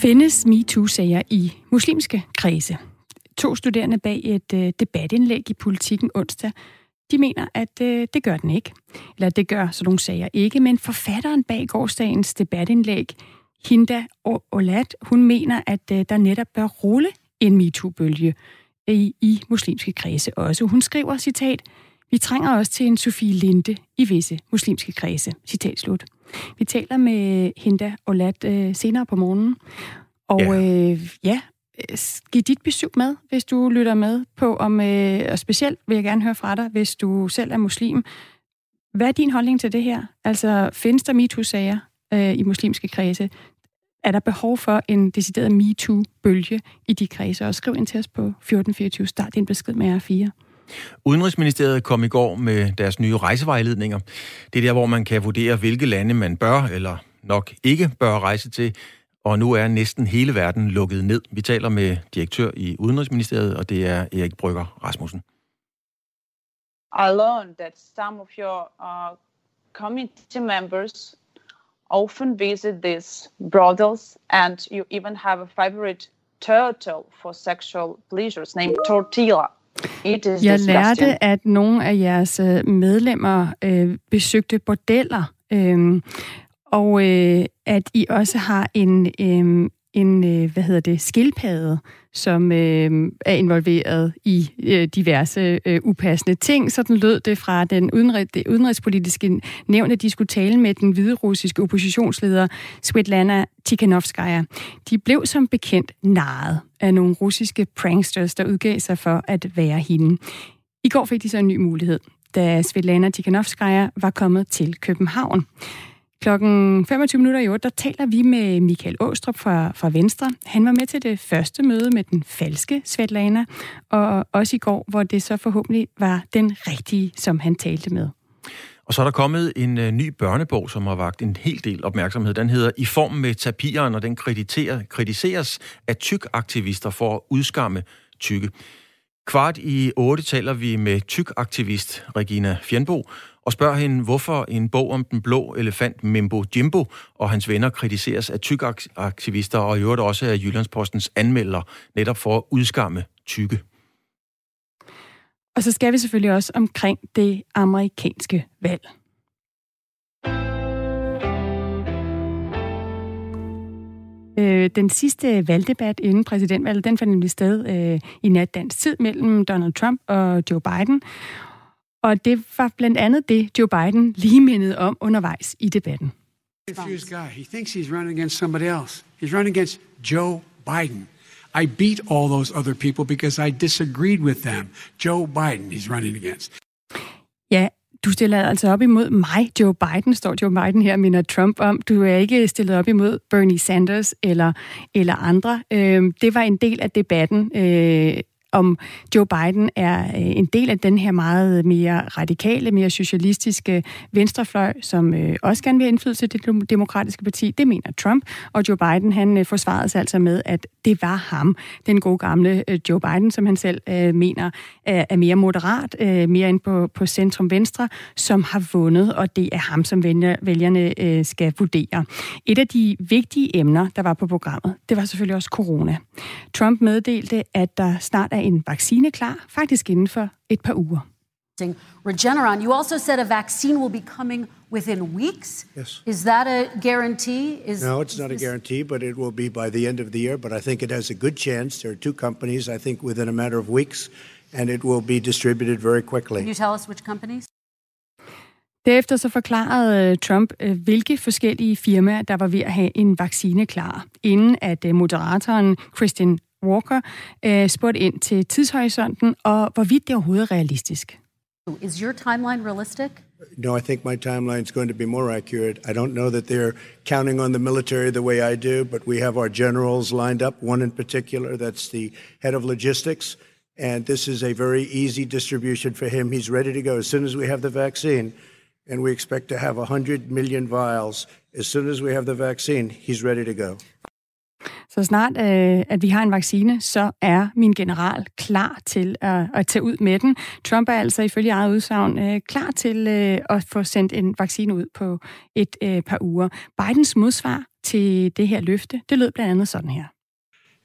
Findes MeToo-sager i muslimske kredse? To studerende bag et øh, debatindlæg i politikken onsdag, de mener, at øh, det gør den ikke. Eller det gør sådan nogle sager ikke, men forfatteren bag gårdsdagens debatindlæg, Hinda Olat, hun mener, at øh, der netop bør rulle en MeToo-bølge øh, i, i muslimske kredse også. Hun skriver, citat, vi trænger også til en Sofie Linde i visse muslimske kredse. Citat slut. Vi taler med Hinda Olat øh, senere på morgenen. Og ja, øh, ja giv dit besøg med, hvis du lytter med på, om, øh, og specielt vil jeg gerne høre fra dig, hvis du selv er muslim. Hvad er din holdning til det her? Altså, findes der MeToo-sager øh, i muslimske kredse? Er der behov for en decideret MeToo-bølge i de kredse? Og skriv ind til os på 1424. Start din besked med R4. Udenrigsministeriet kom i går med deres nye rejsevejledninger. Det er der, hvor man kan vurdere, hvilke lande man bør eller nok ikke bør rejse til, og nu er næsten hele verden lukket ned. Vi taler med direktør i Udenrigsministeriet, og det er Erik Brygger Rasmussen. I learned that some of your uh, committee members often visit these brothels, and you even have a favorite turtle for sexual pleasures named Tortilla. It is Jeg lærte, at nogle af jeres øh, medlemmer øh, besøgte bordeller, øh, og øh, at I også har en, øh, en øh, hvad hedder det, skildpadde, som øh, er involveret i øh, diverse øh, upassende ting. Sådan lød det fra den udenrigs, det udenrigspolitiske nævn, at de skulle tale med den hvide russiske oppositionsleder Svetlana Tikhanovskaya. De blev som bekendt narret af nogle russiske pranksters, der udgav sig for at være hende. I går fik de så en ny mulighed, da Svetlana Tikhanovskaya var kommet til København. Klokken 25 minutter i 8, der taler vi med Michael Åstrup fra, fra Venstre. Han var med til det første møde med den falske Svetlana, og også i går, hvor det så forhåbentlig var den rigtige, som han talte med. Og så er der kommet en øh, ny børnebog, som har vagt en hel del opmærksomhed. Den hedder I form med tapiren, og den kritiseres af tykaktivister for at udskamme tykke. Kvart i otte taler vi med tykaktivist Regina Fjernbo, og spørger hende, hvorfor en bog om den blå elefant Mimbo Jimbo og hans venner kritiseres af tykaktivister og i øvrigt også af Jyllandspostens anmelder, netop for at udskamme tykke. Og så skal vi selvfølgelig også omkring det amerikanske valg. Øh, den sidste valgdebat inden præsidentvalget, den fandt nemlig sted øh, i nat dansk tid mellem Donald Trump og Joe Biden. Og det var blandt andet det, Joe Biden lige mindede om undervejs i debatten. Confused guy. He thinks he's running against somebody else. He's running against Joe Biden. I beat all those other people because I disagreed with them. Joe Biden he's running against. Ja, du stiller altså op imod mig, Joe Biden, står Joe Biden her, minder Trump om. Du er ikke stillet op imod Bernie Sanders eller, eller andre. Øh, det var en del af debatten øh, om Joe Biden er øh, en del af den her meget mere radikale, mere socialistiske venstrefløj, som øh, også gerne vil have indflydelse til det demokratiske parti. Det mener Trump, og Joe Biden han øh, forsvarede sig altså med, at det var ham, den gode gamle Joe Biden, som han selv mener er mere moderat, mere ind på, på centrum-venstre, som har vundet, og det er ham, som vælgerne skal vurdere. Et af de vigtige emner, der var på programmet, det var selvfølgelig også corona. Trump meddelte, at der snart er en vaccine klar, faktisk inden for et par uger. Regeneron, you also said a vaccine will be coming within weeks. Yes. Is that a guarantee? Is, no, it's not a guarantee, but it will be by the end of the year. But I think it has a good chance. There are two companies, I think, within a matter of weeks, and it will be distributed very quickly. Can you tell us which companies? Derefter så forklarede øh, Trump, øh, hvilke forskellige firmaer, der var ved at have en vaccine klar, inden at øh, moderatoren Christian Walker øh, spurgte ind til tidshorisonten og hvorvidt det overhovedet er realistisk. Is your timeline realistic? No, I think my timeline is going to be more accurate. I don't know that they're counting on the military the way I do, but we have our generals lined up, one in particular that's the head of logistics. And this is a very easy distribution for him. He's ready to go as soon as we have the vaccine. And we expect to have 100 million vials. As soon as we have the vaccine, he's ready to go. Så snart øh, at vi har en vaccine, så er min general klar til at, at tage ud med den. Trump er altså ifølge eget udsagn øh, klar til øh, at få sendt en vaccine ud på et øh, par uger. Bidens modsvar til det her løfte, det lød blandt andet sådan her.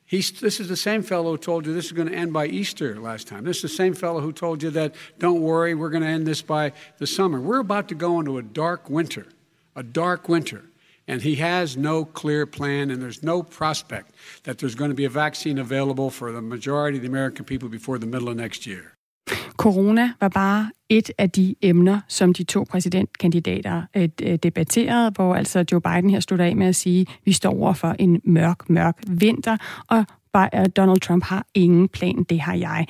He's, this is the same fellow who told you this is going to end by Easter last time. This is the same fellow who told you that, don't worry, we're going to end this by the summer. We're about to go into a dark winter, a dark winter. And he has no clear plan, and there's no prospect that there's going to be a vaccine available for the majority of the American people before the middle of next year. Corona var bare et af de emner, som de to præsidentkandidater øh, øh, debatterede, hvor altså Joe Biden her slutter af med at sige, at vi står over for en mørk, mørk vinter, og Donald Trump har ingen plan, det har jeg.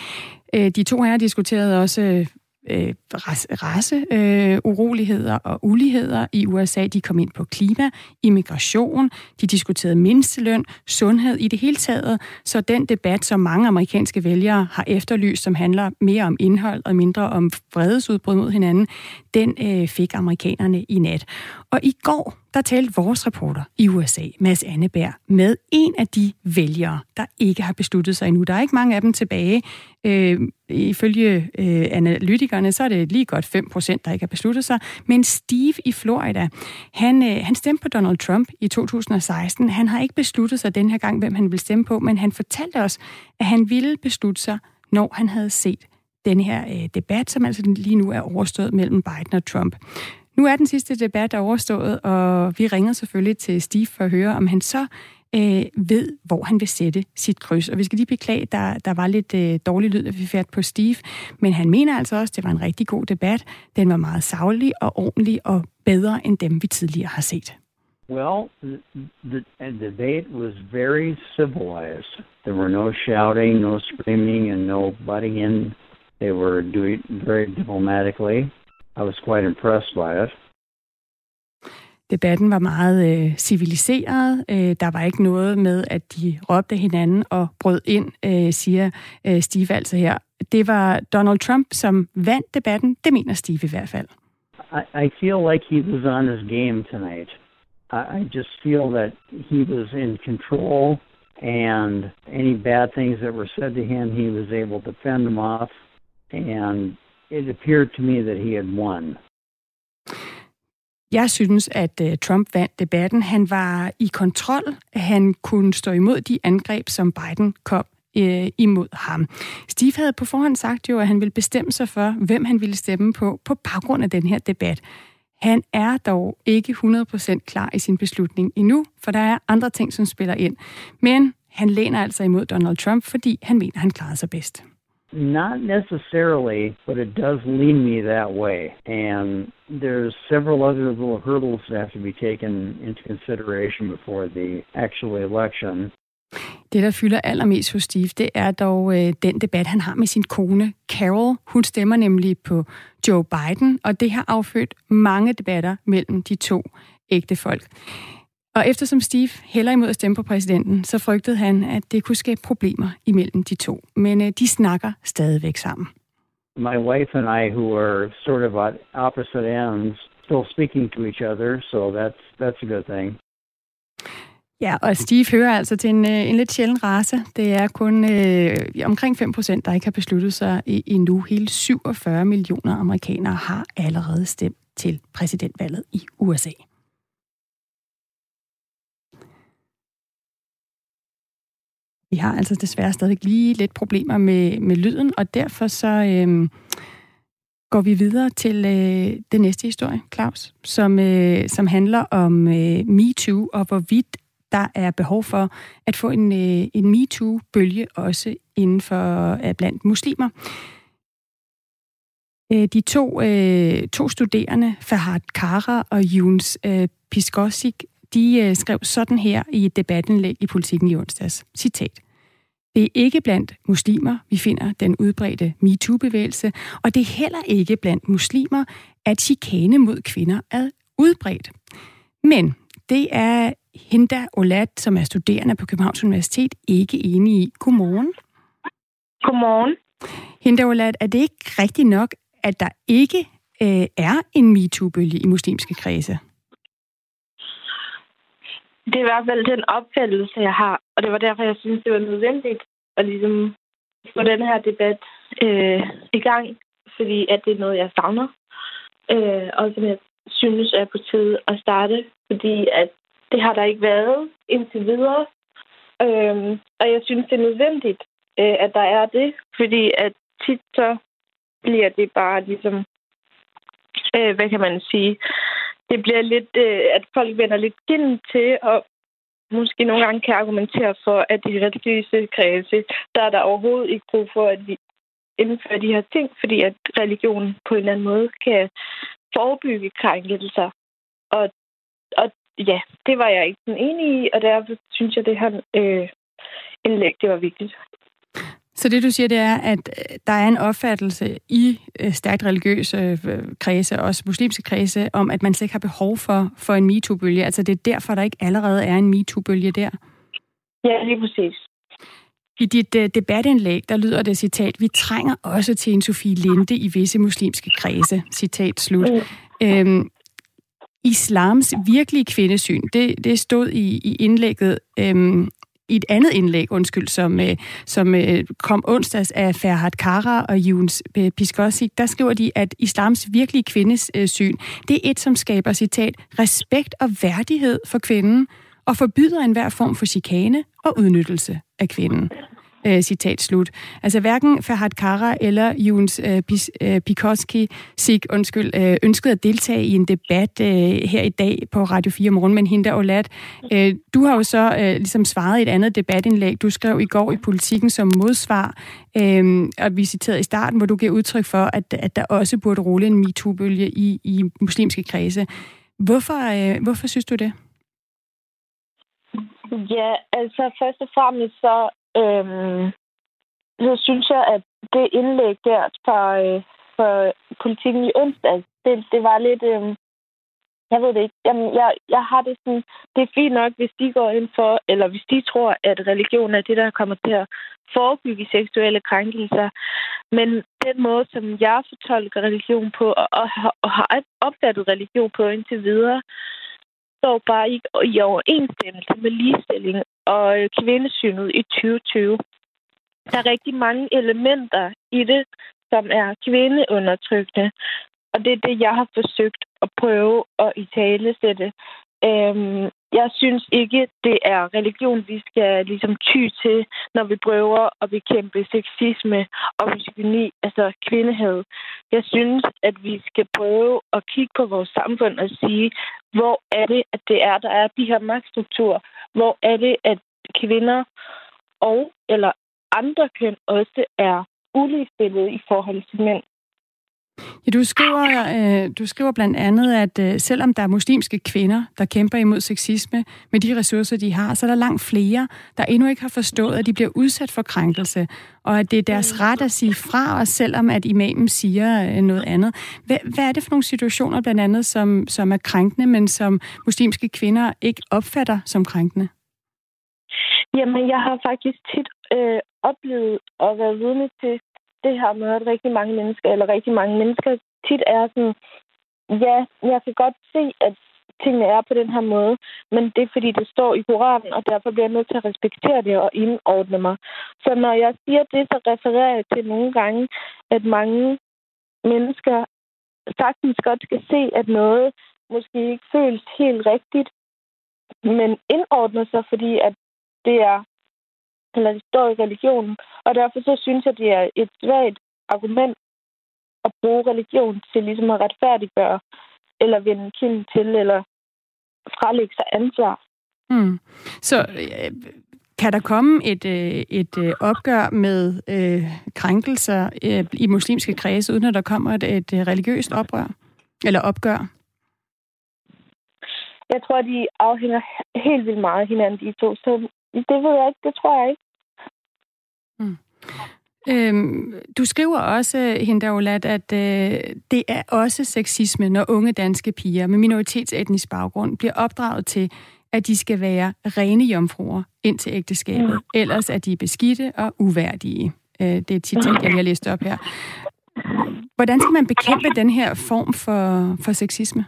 Øh, de to her diskuterede også øh, race, øh, uroligheder og uligheder i USA. De kom ind på klima, immigration, de diskuterede mindsteløn, sundhed i det hele taget. Så den debat, som mange amerikanske vælgere har efterlyst, som handler mere om indhold og mindre om vredesudbrud mod hinanden, den øh, fik amerikanerne i nat. Og i går, der talte vores reporter i USA, Mads Anneberg, med en af de vælgere, der ikke har besluttet sig endnu. Der er ikke mange af dem tilbage. Øh, ifølge øh, analytikerne, så er det lige godt 5 procent, der ikke har besluttet sig. Men Steve i Florida, han, øh, han stemte på Donald Trump i 2016. Han har ikke besluttet sig den her gang, hvem han vil stemme på, men han fortalte os, at han ville beslutte sig, når han havde set den her øh, debat, som altså lige nu er overstået mellem Biden og Trump. Nu er den sidste debat overstået, og vi ringer selvfølgelig til Steve for at høre, om han så øh, ved, hvor han vil sætte sit kryds. Og vi skal lige beklage, der, der var lidt øh, dårlig lyd, at vi færd på Steve, men han mener altså også, at det var en rigtig god debat. Den var meget savlig og ordentlig og bedre end dem, vi tidligere har set. Well, the, the, the debate was very civilized. There were no shouting, no screaming, and no butting in. They were doing very diplomatically. I was quite impressed by it. Debatten var meget øh, civiliseret. Øh, der var ikke noget med, at de råbte hinanden og brød ind, øh, siger øh, Steve altså her. Det var Donald Trump, som vandt debatten. Det mener Steve i hvert fald. I, I feel like he was on his game tonight. I, I just feel that he was in control and any bad things that were said to him, he was able to fend them off. And it appeared to me that he had won. Jeg synes, at øh, Trump vandt debatten. Han var i kontrol. Han kunne stå imod de angreb, som Biden kom øh, imod ham. Steve havde på forhånd sagt jo, at han ville bestemme sig for, hvem han ville stemme på, på baggrund af den her debat. Han er dog ikke 100% klar i sin beslutning endnu, for der er andre ting, som spiller ind. Men han læner altså imod Donald Trump, fordi han mener, han klarede sig bedst. Not necessarily, but it does lean me that way. And there's several other little hurdles that have to be taken into consideration before the actual election. Det, der fylder allermest hos Steve, det er dog øh, den debat, han har med sin kone, Carol. Hun stemmer nemlig på Joe Biden, og det har affødt mange debatter mellem de to ægte folk. Og eftersom Steve heller imod at stemme på præsidenten, så frygtede han, at det kunne skabe problemer imellem de to. Men øh, de snakker stadigvæk sammen. My wife and I, who are sort of at opposite ends, still speaking to each other, so that's, that's a good thing. Ja, og Steve hører altså til en, øh, en lidt sjælden race. Det er kun øh, omkring 5 procent, der ikke har besluttet sig endnu. Hele 47 millioner amerikanere har allerede stemt til præsidentvalget i USA. Vi har altså desværre stadig lige lidt problemer med, med lyden, og derfor så øh, går vi videre til øh, den næste historie, Claus, som, øh, som handler om øh, MeToo og hvorvidt der er behov for at få en, øh, en MeToo-bølge også inden for øh, blandt muslimer. Øh, de to, øh, to studerende, Fahad Kara og Jens øh, Piskosik, de øh, skrev sådan her i et debatindlæg i Politiken i onsdags. Citat. Det er ikke blandt muslimer, vi finder den udbredte MeToo-bevægelse, og det er heller ikke blandt muslimer, at chikane mod kvinder er udbredt. Men det er Hinda Olat, som er studerende på Københavns Universitet, ikke enig i. Godmorgen. Godmorgen. Hinda Olat, er det ikke rigtigt nok, at der ikke øh, er en MeToo-bølge i muslimske kredse? Det er i hvert fald den opfattelse, jeg har. Og det var derfor, jeg synes, det var nødvendigt at ligesom få den her debat øh, i gang. Fordi at det er noget, jeg savner. Øh, og som jeg synes er på tide at starte. Fordi at det har der ikke været indtil videre. Øh, og jeg synes, det er nødvendigt, øh, at der er det. Fordi at tit så bliver det bare ligesom, øh, hvad kan man sige, det bliver lidt, øh, at folk vender lidt ind til, og måske nogle gange kan argumentere for, at de religiøse kredse, der er der overhovedet ikke brug for, at vi indfører de her ting, fordi at religion på en eller anden måde kan forebygge krænkelser. Og, og ja, det var jeg ikke den enige i, og derfor synes jeg, det her øh, indlæg, det var vigtigt. Så det du siger, det er, at øh, der er en opfattelse i øh, stærkt religiøse øh, kredse, også muslimske kredse, om at man slet ikke har behov for, for en MeToo-bølge. Altså det er derfor, der ikke allerede er en MeToo-bølge der. Ja, lige præcis. I dit uh, debatindlæg, der lyder det citat, vi trænger også til en Sofie Linde i visse muslimske kredse. Citat slut. Mm. Øhm, islams virkelige kvindesyn, det, det stod i, i indlægget, øhm, i et andet indlæg, undskyld, som, øh, som øh, kom onsdags af Ferhat Kara og Juns øh, der skriver de, at islams virkelige kvindesyn, øh, det er et, som skaber, citat, respekt og værdighed for kvinden, og forbyder enhver form for chikane og udnyttelse af kvinden. Øh, citat slut. Altså hverken Fahad Kara eller Jens øh, øh, Pikoski Sig, undskyld, øh, ønskede at deltage i en debat øh, her i dag på Radio 4 morgen, men Hinda Olat, øh, du har jo så øh, ligesom svaret i et andet debatindlæg, du skrev i går i Politiken som modsvar, øh, og vi citerede i starten, hvor du gav udtryk for, at, at der også burde rulle en MeToo-bølge i, i muslimske kredse. Hvorfor, øh, hvorfor synes du det? Ja, altså først og fremmest så Øhm, så synes jeg, at det indlæg der fra, øh, for politikken i onsdag, det, det var lidt... Øh, jeg ved det ikke. Jamen, jeg, jeg har det sådan... Det er fint nok, hvis de går ind for, eller hvis de tror, at religion er det, der kommer til at forebygge seksuelle krænkelser. Men den måde, som jeg fortolker religion på, og, og, og har opfattet religion på indtil videre, står bare ikke i overensstemmelse med ligestilling og øh, kvindesynet i 2020. Der er rigtig mange elementer i det, som er kvindeundertrykkende. Og det er det, jeg har forsøgt at prøve at i tale sætte. Øhm, jeg synes ikke, det er religion, vi skal ligesom ty til, når vi prøver at bekæmpe sexisme og misogyni, altså kvindehed. Jeg synes, at vi skal prøve at kigge på vores samfund og sige, hvor er det, at det er, der er de her magtstrukturer? Hvor er det, at kvinder og eller andre køn også er uligestillet i forhold til mænd? Ja, du skriver, øh, du skriver blandt andet, at øh, selvom der er muslimske kvinder, der kæmper imod sexisme med de ressourcer, de har, så er der langt flere, der endnu ikke har forstået, at de bliver udsat for krænkelse, og at det er deres ret at sige fra og selvom at imamen siger øh, noget andet. Hvad, hvad er det for nogle situationer, blandt andet, som, som er krænkende, men som muslimske kvinder ikke opfatter som krænkende? Jamen, jeg har faktisk tit øh, oplevet at være vidne til det her med, at rigtig mange mennesker, eller rigtig mange mennesker tit er sådan, ja, jeg kan godt se, at tingene er på den her måde, men det er fordi, det står i Koranen, og derfor bliver jeg nødt til at respektere det og indordne mig. Så når jeg siger det, så refererer jeg til nogle gange, at mange mennesker sagtens godt skal se, at noget måske ikke føles helt rigtigt, men indordner sig, fordi at det er eller det står i religionen. Og derfor så synes jeg, det er et svagt argument at bruge religion til ligesom at retfærdiggøre, eller vende kind til, eller frelægge sig ansvar. Mm. Så øh, kan der komme et, øh, et øh, opgør med øh, krænkelser øh, i muslimske kredse, uden at der kommer et, et religiøst oprør? Eller opgør? Jeg tror, de afhænger helt vildt meget af hinanden, de to. Så det ved jeg ikke. Det tror jeg ikke. Mm. Øhm, du skriver også, Hinda Olat, at øh, det er også sexisme, når unge danske piger med minoritetsetnisk baggrund bliver opdraget til, at de skal være rene jomfruer ind til ægteskabet. Mm. Ellers er de beskidte og uværdige. Øh, det er et citat, jeg lige har læst op her. Hvordan skal man bekæmpe den her form for, for sexisme?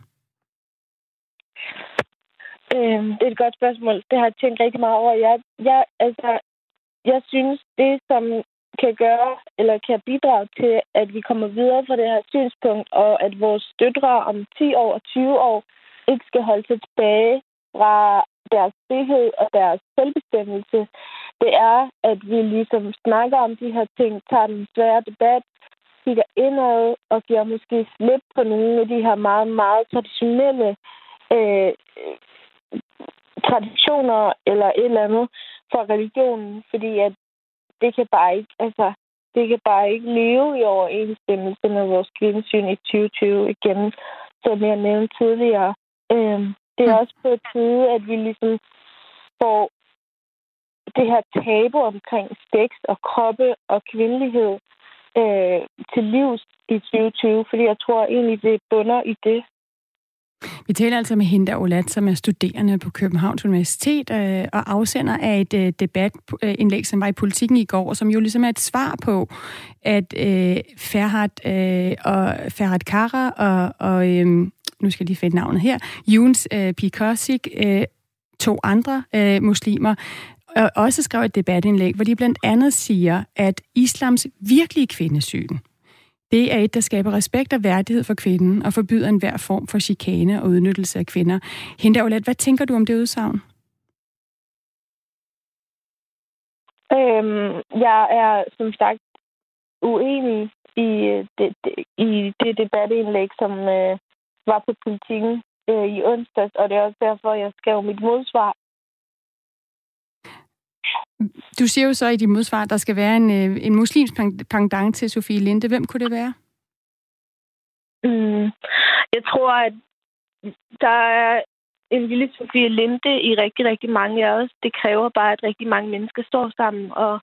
Øh, det er et godt spørgsmål. Det har jeg tænkt rigtig meget over. Jeg, jeg, altså, jeg synes, det som kan gøre, eller kan bidrage til, at vi kommer videre fra det her synspunkt, og at vores døtre om 10 år og 20 år ikke skal holde sig tilbage fra deres frihed og deres selvbestemmelse, det er, at vi ligesom snakker om de her ting, tager den svære debat, kigger indad og giver måske slip på nogle af de her meget, meget traditionelle øh, traditioner eller et eller andet for religionen, fordi at det kan bare ikke, altså, det kan bare ikke leve i overensstemmelse med vores kvindesyn i 2020 igen, som jeg nævnte tidligere. Øh, det er mm. også på tide, at vi ligesom får det her tabu omkring sex og kroppe og kvindelighed øh, til livs i 2020, fordi jeg tror egentlig, det bunder i det. Vi taler altså med Hinda Olat, som er studerende på Københavns Universitet øh, og afsender af et øh, debatindlæg, øh, som var i politikken i går, som jo ligesom er et svar på, at øh, Ferhat øh, og Ferhat Kara og, og øh, nu skal jeg lige finde navnet her, Juns øh, Pikosik, øh, to andre øh, muslimer, og også skrev et debatindlæg, hvor de blandt andet siger, at islams virkelige kvindesyn, det er et, der skaber respekt og værdighed for kvinden og forbyder enhver form for chikane og udnyttelse af kvinder. Hende Olet, hvad tænker du om det udsagn? Øhm, jeg er som sagt uenig i øh, det, det, i det debatindlæg, som øh, var på politikken øh, i onsdags, og det er også derfor, jeg skrev mit modsvar. Du siger jo så i dit modsvar, at der skal være en, øh, en muslimsk pendant til Sofie Linde. Hvem kunne det være? Mm, jeg tror, at der er en lille Sofie Linde i rigtig, rigtig mange af os. Det kræver bare, at rigtig mange mennesker står sammen og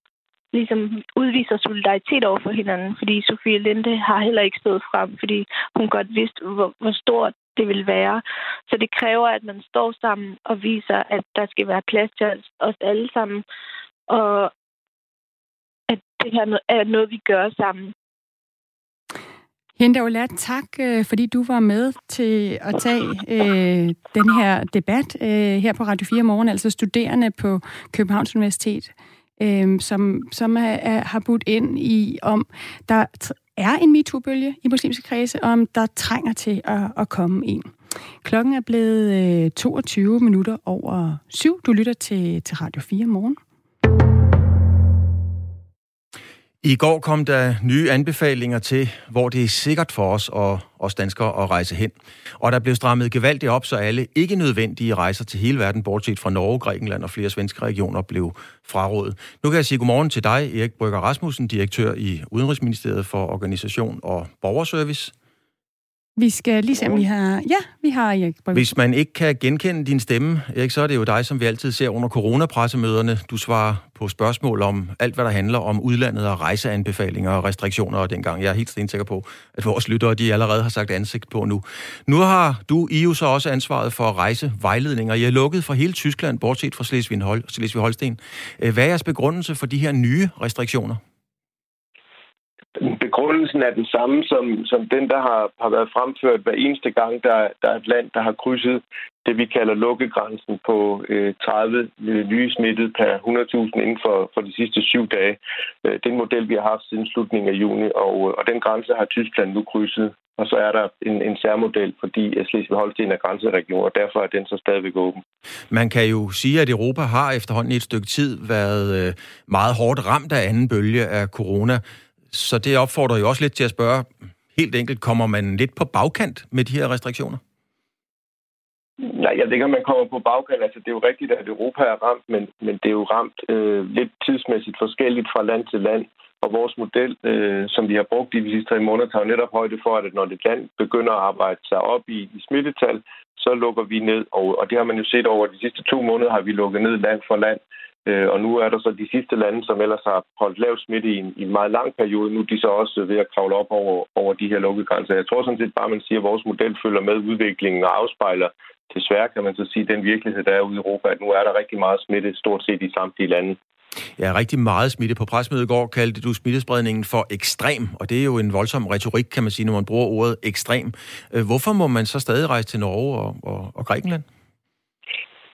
ligesom udviser solidaritet over for hinanden, fordi Sofie Linde har heller ikke stået frem, fordi hun godt vidste, hvor, hvor stort det vil være. Så det kræver, at man står sammen og viser, at der skal være plads til os alle sammen, og at det her er noget, vi gør sammen. Hente Ola, tak øh, fordi du var med til at tage øh, den her debat øh, her på Radio 4 Morgen, altså studerende på Københavns Universitet øh, som, som er, er, har budt ind i, om der er en MeToo-bølge i muslimske kredse, og om der trænger til at, at komme en. Klokken er blevet øh, 22 minutter over syv. Du lytter til, til Radio 4 morgen. I går kom der nye anbefalinger til, hvor det er sikkert for os og os danskere at rejse hen. Og der blev strammet gevaldigt op, så alle ikke nødvendige rejser til hele verden, bortset fra Norge, Grækenland og flere svenske regioner, blev frarådet. Nu kan jeg sige godmorgen til dig, Erik Brygger Rasmussen, direktør i Udenrigsministeriet for Organisation og Borgerservice. Vi skal lige se, om vi har... Ja, vi har Erik Brygge. Hvis man ikke kan genkende din stemme, Erik, så er det jo dig, som vi altid ser under coronapressemøderne. Du svarer på spørgsmål om alt, hvad der handler om udlandet og rejseanbefalinger og restriktioner og dengang. Jeg er helt stensikker på, at vores lyttere de allerede har sagt ansigt på nu. Nu har du I jo så også ansvaret for rejsevejledninger. Jeg er lukket for hele Tyskland, bortset fra Slesvig-Holsten. Hvad er jeres begrundelse for de her nye restriktioner? Begrundelsen er den samme som, som den, der har, har været fremført hver eneste gang, der, der er et land, der har krydset det, vi kalder lukkegrænsen på øh, 30 øh, nye smittede per 100.000 inden for, for de sidste syv dage. Øh, den model, vi har haft siden slutningen af juni, og, øh, og den grænse har Tyskland nu krydset. Og så er der en, en særmodel, fordi Slesvig-Holsten er grænseregion, og derfor er den så stadigvæk åben. Man kan jo sige, at Europa har efterhånden i et stykke tid været øh, meget hårdt ramt af anden bølge af corona. Så det opfordrer jo også lidt til at spørge, helt enkelt, kommer man lidt på bagkant med de her restriktioner? Nej, jeg tænker, man kommer på bagkant. Altså, det er jo rigtigt, at Europa er ramt, men, men det er jo ramt øh, lidt tidsmæssigt forskelligt fra land til land. Og vores model, øh, som vi har brugt i de sidste tre måneder, tager jo netop højde for, at når det land begynder at arbejde sig op i, i smittetal, så lukker vi ned. Og, og det har man jo set over de sidste to måneder, har vi lukket ned land for land. Øh, Øh, og nu er der så de sidste lande, som ellers har holdt lav smitte i en, i en meget lang periode. Nu er de så også ved at kravle op over, over de her lukkegrænser. Jeg tror sådan set bare, man siger, at vores model følger med udviklingen og afspejler desværre, kan man så sige, den virkelighed, der er ude i Europa, at nu er der rigtig meget smitte stort set i samtlige lande. Ja, rigtig meget smitte. På presmødet i går kaldte du smittespredningen for ekstrem, og det er jo en voldsom retorik, kan man sige, når man bruger ordet ekstrem. Øh, hvorfor må man så stadig rejse til Norge og, og, og Grækenland?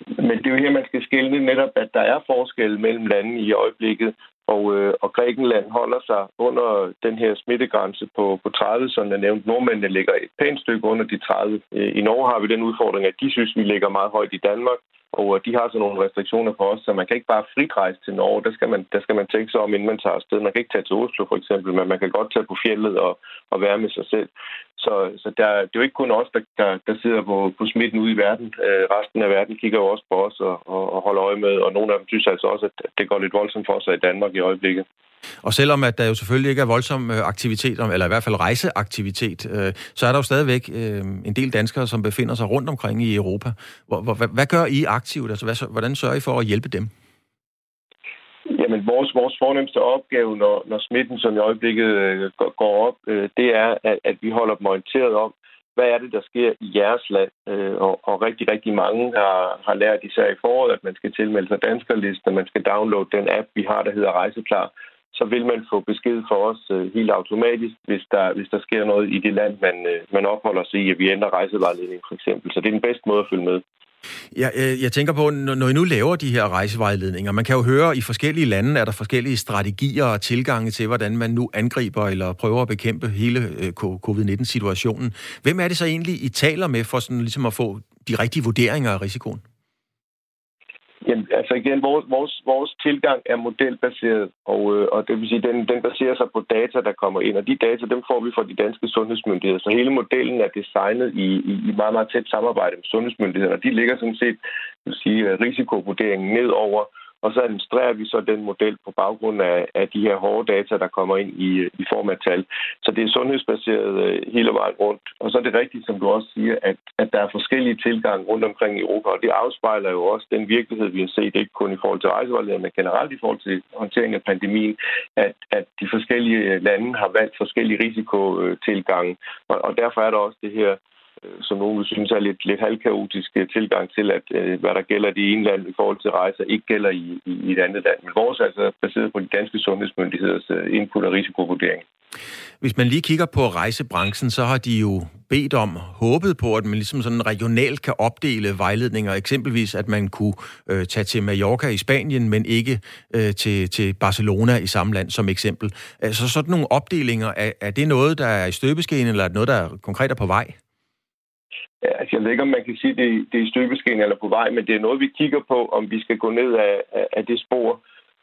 Men det er jo her, man skal skelne netop, at der er forskel mellem landene i øjeblikket, og, øh, og Grækenland holder sig under den her smittegrænse på, på 30, som jeg nævnte. Nordmændene ligger et pænt stykke under de 30. Øh, I Norge har vi den udfordring, at de synes, vi ligger meget højt i Danmark, og øh, de har sådan nogle restriktioner på os, så man kan ikke bare frirejse til Norge. Der skal, man, der skal man tænke sig om, inden man tager afsted. Man kan ikke tage til Oslo for eksempel, men man kan godt tage på fjellet og, og være med sig selv. Så, så der, det er jo ikke kun os, der, der, der sidder på, på smitten ude i verden. Øh, resten af verden kigger jo også på os og, og, og holder øje med, og nogle af dem synes altså også, at det går lidt voldsomt for sig i Danmark i øjeblikket. Og selvom at der jo selvfølgelig ikke er voldsom øh, aktivitet, eller i hvert fald rejseaktivitet, øh, så er der jo stadigvæk øh, en del danskere, som befinder sig rundt omkring i Europa. Hvad, hvad gør I aktivt? Altså, hvad, hvordan sørger I for at hjælpe dem? Jamen, vores, vores fornemmeste opgave, når, når smitten som i øjeblikket øh, går op, øh, det er, at, at vi holder dem orienteret om, hvad er det, der sker i jeres land? Øh, og, og rigtig, rigtig mange har, har lært især i foråret, at man skal tilmelde sig danskerlisten, man skal downloade den app, vi har, der hedder Rejseklar, så vil man få besked for os øh, helt automatisk, hvis der, hvis der sker noget i det land, man, øh, man opholder sig i, at vi ændrer rejsevejledning for eksempel. Så det er den bedste måde at følge med. Ja, jeg, jeg tænker på, når I nu laver de her rejsevejledninger, man kan jo høre, at i forskellige lande er der forskellige strategier og tilgange til, hvordan man nu angriber eller prøver at bekæmpe hele øh, covid-19-situationen. Hvem er det så egentlig, I taler med for sådan ligesom at få de rigtige vurderinger af risikoen? Jamen, altså igen, vores, vores, vores tilgang er modelbaseret, og, øh, og det vil sige, den, den baserer sig på data, der kommer ind, og de data, dem får vi fra de danske sundhedsmyndigheder. Så hele modellen er designet i, i, i meget, meget tæt samarbejde med sundhedsmyndighederne, og de ligger sådan set vil sige, risikovurderingen ned over og så administrerer vi så den model på baggrund af, af de her hårde data, der kommer ind i, i form af tal. Så det er sundhedsbaseret øh, hele vejen rundt. Og så er det rigtigt, som du også siger, at, at der er forskellige tilgange rundt omkring i Europa, og det afspejler jo også den virkelighed, vi har set, ikke kun i forhold til rejsevejledning, men generelt i forhold til håndtering af pandemien, at, at de forskellige lande har valgt forskellige risikotilgange. Og, og derfor er der også det her Øh, som nogen vil synes er lidt, lidt halvkaotisk øh, tilgang til, at øh, hvad der gælder i det ene land i forhold til rejser, ikke gælder i, i, i et andet land. Men vores er altså baseret på de danske sundhedsmyndigheders øh, input og risikovurdering. Hvis man lige kigger på rejsebranchen, så har de jo bedt om, håbet på, at man ligesom sådan regionalt kan opdele vejledninger. Eksempelvis, at man kunne øh, tage til Mallorca i Spanien, men ikke øh, til, til Barcelona i samme land som eksempel. Altså sådan nogle opdelinger, er, er det noget, der er i støbeskeen, eller er det noget, der er konkret er på vej? Altså, jeg ved ikke, om man kan sige, at det, det er i støbeskeen eller på vej, men det er noget, vi kigger på, om vi skal gå ned af, af, af det spor.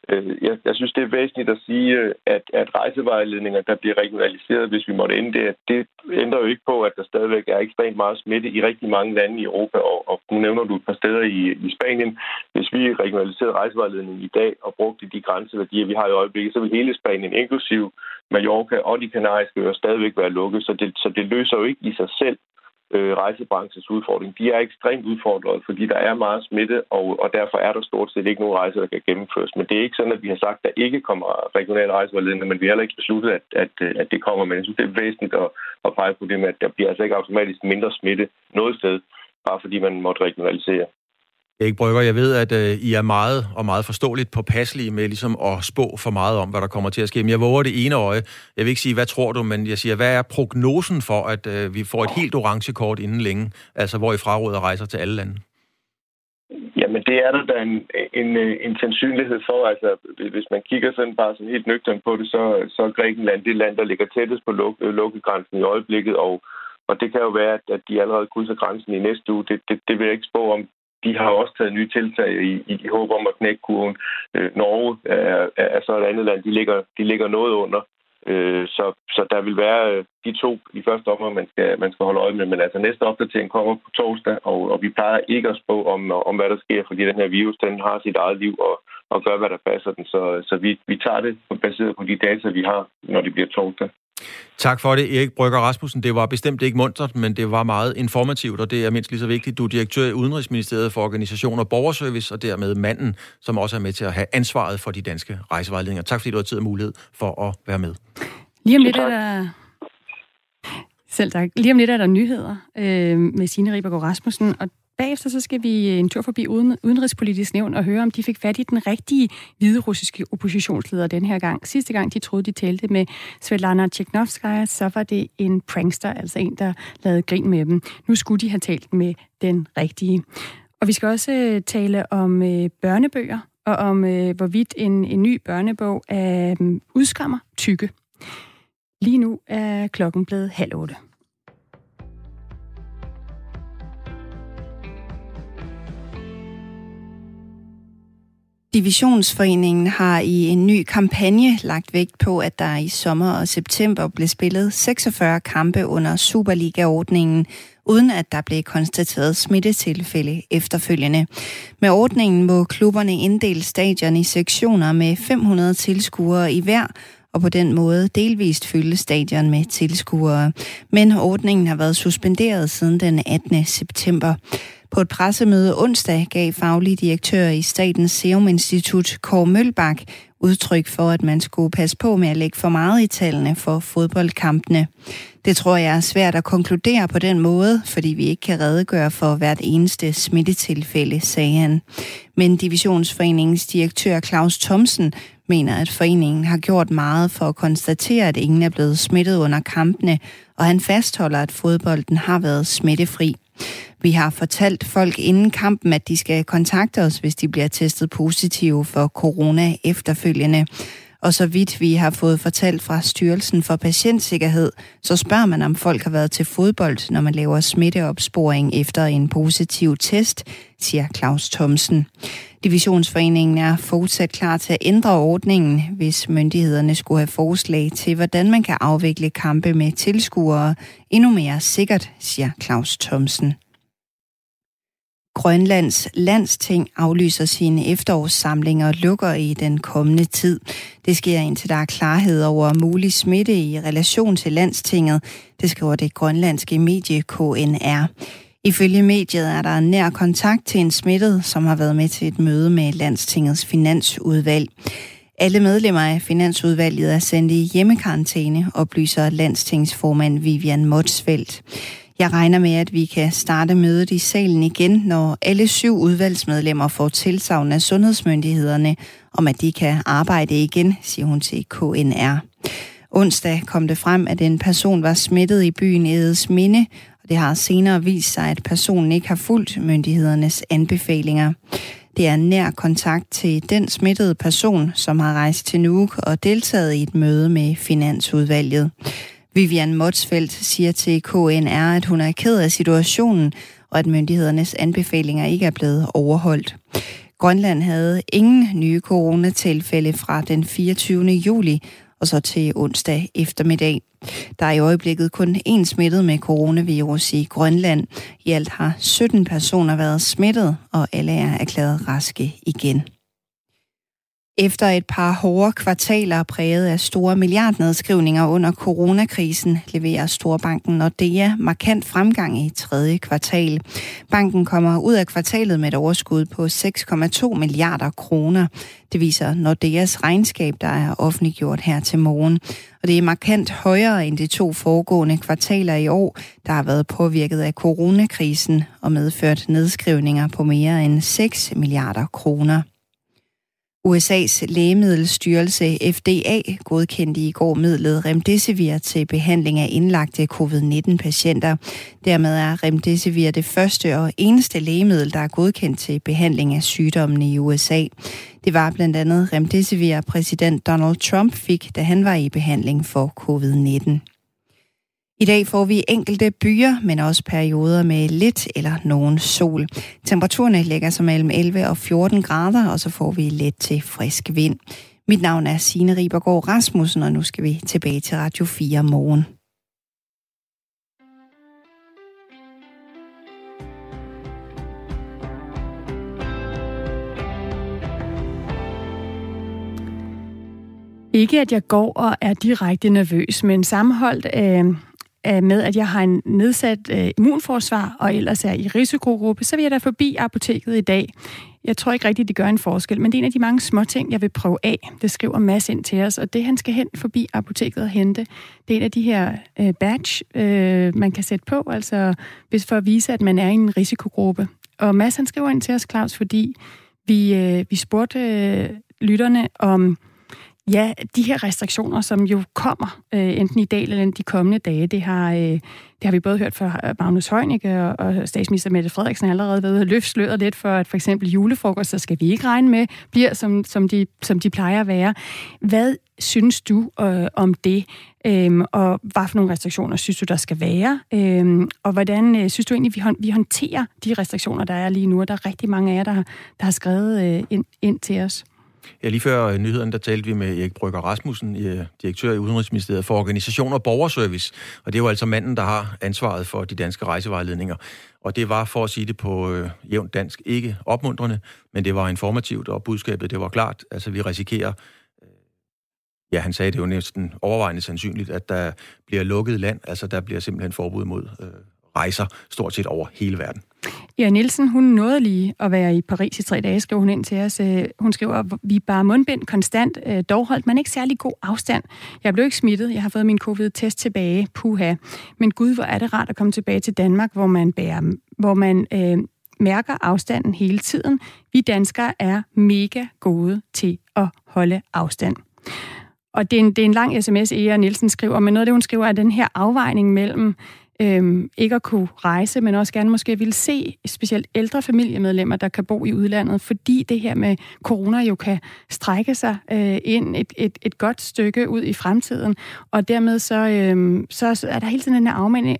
Øh, jeg, jeg synes, det er væsentligt at sige, at, at rejsevejledninger, der bliver regionaliseret, hvis vi måtte ende det, det ændrer jo ikke på, at der stadigvæk er ekstremt meget smitte i rigtig mange lande i Europa, og, og nu nævner du et par steder i, i Spanien. Hvis vi regionaliserede rejsevejledningen i dag og brugte de grænseværdier, vi har i øjeblikket, så vil hele Spanien, inklusiv Mallorca og de kanariske øer, stadigvæk være lukket, så det, så det løser jo ikke i sig selv øh, rejsebranchens udfordring. De er ekstremt udfordret, fordi der er meget smitte, og, og derfor er der stort set ikke nogen rejser, der kan gennemføres. Men det er ikke sådan, at vi har sagt, at der ikke kommer regionale rejsevejledende, men vi har heller ikke besluttet, at, at, at det kommer. Men jeg synes, det er væsentligt at, at pege på det med, at der bliver altså ikke automatisk mindre smitte noget sted, bare fordi man måtte regionalisere. Erik Brygger, jeg ved, at øh, I er meget og meget forståeligt påpasselige med ligesom at spå for meget om, hvad der kommer til at ske. Men jeg våger det ene øje. Jeg vil ikke sige, hvad tror du, men jeg siger, hvad er prognosen for, at øh, vi får et helt orange kort inden længe? Altså, hvor I fraråder rejser til alle lande? Jamen, det er der da en, en, øh, en sandsynlighed for. Altså, hvis man kigger sådan bare sådan helt nøgtern på det, så, så er Grækenland det land, der ligger tættest på luk, øh, lukkegrænsen i øjeblikket, og og det kan jo være, at de allerede krydser grænsen i næste uge. Det, det, det vil jeg ikke spå om de har også taget nye tiltag i, i håb om at knække kurven. Øh, Norge er, er så et andet land, de ligger, de ligger noget under. Øh, så, så der vil være øh, de to i første omgang, man skal, man skal holde øje med. Men altså næste opdatering kommer på torsdag, og, og vi plejer ikke at spå om, om, hvad der sker, fordi den her virus, den har sit eget liv og, og gør, hvad der passer den. Så, så vi, vi tager det baseret på de data, vi har, når det bliver torsdag. Tak for det, Erik Brygger Rasmussen. Det var bestemt ikke muntert, men det var meget informativt, og det er mindst lige så vigtigt. Du er direktør i Udenrigsministeriet for Organisation og Borgerservice, og dermed manden, som også er med til at have ansvaret for de danske rejsevejledninger. Tak fordi du har tid og mulighed for at være med. Lige om lidt er der... Selv tak. Lige om lidt er der nyheder øh, med Signe Ribergaard Rasmussen, og Bagefter så skal vi en tur forbi uden, Udenrigspolitisk Nævn og høre, om de fik fat i den rigtige hvide russiske oppositionsleder den her gang. Sidste gang de troede, de talte med Svetlana Tcheknovskaya, så var det en prankster, altså en, der lavede grin med dem. Nu skulle de have talt med den rigtige. Og vi skal også øh, tale om øh, børnebøger, og om øh, hvorvidt en, en ny børnebog øh, udskammer tykke. Lige nu er klokken blevet halv otte. Divisionsforeningen har i en ny kampagne lagt vægt på, at der i sommer og september blev spillet 46 kampe under Superliga-ordningen, uden at der blev konstateret smittetilfælde efterfølgende. Med ordningen må klubberne inddele stadion i sektioner med 500 tilskuere i hver, og på den måde delvist fylde stadion med tilskuere. Men ordningen har været suspenderet siden den 18. september. På et pressemøde onsdag gav faglig direktør i Statens Serum Institut, Kåre Mølbak, udtryk for, at man skulle passe på med at lægge for meget i tallene for fodboldkampene. Det tror jeg er svært at konkludere på den måde, fordi vi ikke kan redegøre for hvert eneste smittetilfælde, sagde han. Men Divisionsforeningens direktør Claus Thomsen mener, at foreningen har gjort meget for at konstatere, at ingen er blevet smittet under kampene, og han fastholder, at fodbolden har været smittefri. Vi har fortalt folk inden kampen, at de skal kontakte os, hvis de bliver testet positive for corona efterfølgende. Og så vidt vi har fået fortalt fra Styrelsen for Patientsikkerhed, så spørger man, om folk har været til fodbold, når man laver smitteopsporing efter en positiv test, siger Claus Thomsen. Divisionsforeningen er fortsat klar til at ændre ordningen, hvis myndighederne skulle have forslag til, hvordan man kan afvikle kampe med tilskuere endnu mere sikkert, siger Claus Thomsen. Grønlands landsting aflyser sine efterårssamlinger og lukker i den kommende tid. Det sker indtil der er klarhed over mulig smitte i relation til landstinget, det skriver det grønlandske medie KNR. Ifølge mediet er der en nær kontakt til en smittet, som har været med til et møde med landstingets finansudvalg. Alle medlemmer af Finansudvalget er sendt i hjemmekarantæne, oplyser landstingsformand Vivian Motsfeldt. Jeg regner med, at vi kan starte mødet i salen igen, når alle syv udvalgsmedlemmer får tilsavn af sundhedsmyndighederne om, at de kan arbejde igen, siger hun til KNR. Onsdag kom det frem, at en person var smittet i byen Edes Minde, og det har senere vist sig, at personen ikke har fulgt myndighedernes anbefalinger. Det er nær kontakt til den smittede person, som har rejst til Nuuk og deltaget i et møde med Finansudvalget. Vivian Motsfeldt siger til KNR, at hun er ked af situationen, og at myndighedernes anbefalinger ikke er blevet overholdt. Grønland havde ingen nye coronatilfælde fra den 24. juli og så til onsdag eftermiddag. Der er i øjeblikket kun én smittet med coronavirus i Grønland. I alt har 17 personer været smittet, og alle er erklæret raske igen. Efter et par hårde kvartaler præget af store milliardnedskrivninger under coronakrisen, leverer Storbanken Nordea markant fremgang i tredje kvartal. Banken kommer ud af kvartalet med et overskud på 6,2 milliarder kroner. Det viser Nordeas regnskab, der er offentliggjort her til morgen. Og det er markant højere end de to foregående kvartaler i år, der har været påvirket af coronakrisen og medført nedskrivninger på mere end 6 milliarder kroner. USA's lægemiddelstyrelse FDA godkendte i går midlet Remdesivir til behandling af indlagte covid-19-patienter. Dermed er Remdesivir det første og eneste lægemiddel, der er godkendt til behandling af sygdommen i USA. Det var blandt andet Remdesivir, præsident Donald Trump fik, da han var i behandling for covid-19. I dag får vi enkelte byer, men også perioder med lidt eller nogen sol. Temperaturerne ligger sig mellem 11 og 14 grader, og så får vi let til frisk vind. Mit navn er Signe Ribergaard Rasmussen, og nu skal vi tilbage til Radio 4 morgen. Ikke at jeg går og er direkte nervøs, men sammenholdt af Øh, med, at jeg har en nedsat øh, immunforsvar og ellers er i risikogruppe, så vil jeg da forbi apoteket i dag. Jeg tror ikke rigtigt, det gør en forskel, men det er en af de mange små ting, jeg vil prøve af. Det skriver Mads ind til os, og det han skal hen forbi apoteket og hente, det er en af de her øh, badge, øh, man kan sætte på, altså hvis for at vise, at man er i en risikogruppe. Og Mads han skriver ind til os, Claus, fordi vi, øh, vi spurgte øh, lytterne om Ja, de her restriktioner, som jo kommer øh, enten i dag eller de kommende dage, det har, øh, det har vi både hørt fra Magnus Heunicke og, og statsminister Mette Frederiksen allerede ved at løfte sløret lidt for, at for eksempel julefrokoster skal vi ikke regne med, bliver som, som, de, som de plejer at være. Hvad synes du øh, om det? Øhm, og hvad for nogle restriktioner synes du, der skal være? Øhm, og hvordan øh, synes du egentlig, vi, vi håndterer de restriktioner, der er lige nu? Og der er rigtig mange af jer, der, der har skrevet øh, ind, ind til os. Ja, lige før nyheden, der talte vi med Erik Brygger Rasmussen, direktør i Udenrigsministeriet for Organisation og Borgerservice. Og det er jo altså manden, der har ansvaret for de danske rejsevejledninger. Og det var, for at sige det på øh, jævnt dansk, ikke opmuntrende, men det var informativt, og budskabet, det var klart. Altså, vi risikerer, øh, ja, han sagde det jo næsten overvejende sandsynligt, at der bliver lukket land, altså der bliver simpelthen forbud mod øh, rejser stort set over hele verden. Ja, Nielsen, hun nåede lige at være i Paris i tre dage, skrev hun ind til os. Øh, hun skriver, vi bare mundbind konstant, øh, dog holdt man ikke særlig god afstand. Jeg blev ikke smittet, jeg har fået min covid-test tilbage, puha. Men gud, hvor er det rart at komme tilbage til Danmark, hvor man, bærer, hvor man øh, mærker afstanden hele tiden. Vi danskere er mega gode til at holde afstand. Og det er en, det er en lang sms, Ea Nielsen skriver, men noget af det, hun skriver, er den her afvejning mellem øhm, ikke at kunne rejse, men også gerne måske ville se specielt ældre familiemedlemmer, der kan bo i udlandet, fordi det her med corona jo kan strække sig øh, ind et, et, et godt stykke ud i fremtiden, og dermed så, øhm, så er der hele tiden den her afvejning,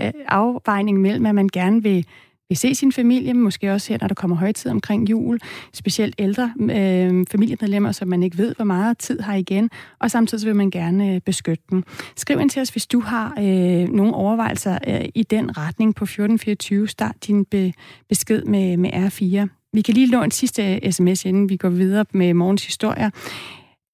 øh, afvejning mellem, at man gerne vil vil se sin familie, måske også her, når der kommer højtid omkring jul, specielt ældre øh, familiemedlemmer, som man ikke ved, hvor meget tid har igen, og samtidig så vil man gerne øh, beskytte dem. Skriv ind til os, hvis du har øh, nogle overvejelser øh, i den retning på 1424. Start din be, besked med, med R4. Vi kan lige låne en sidste øh, sms, inden vi går videre med morgens historier.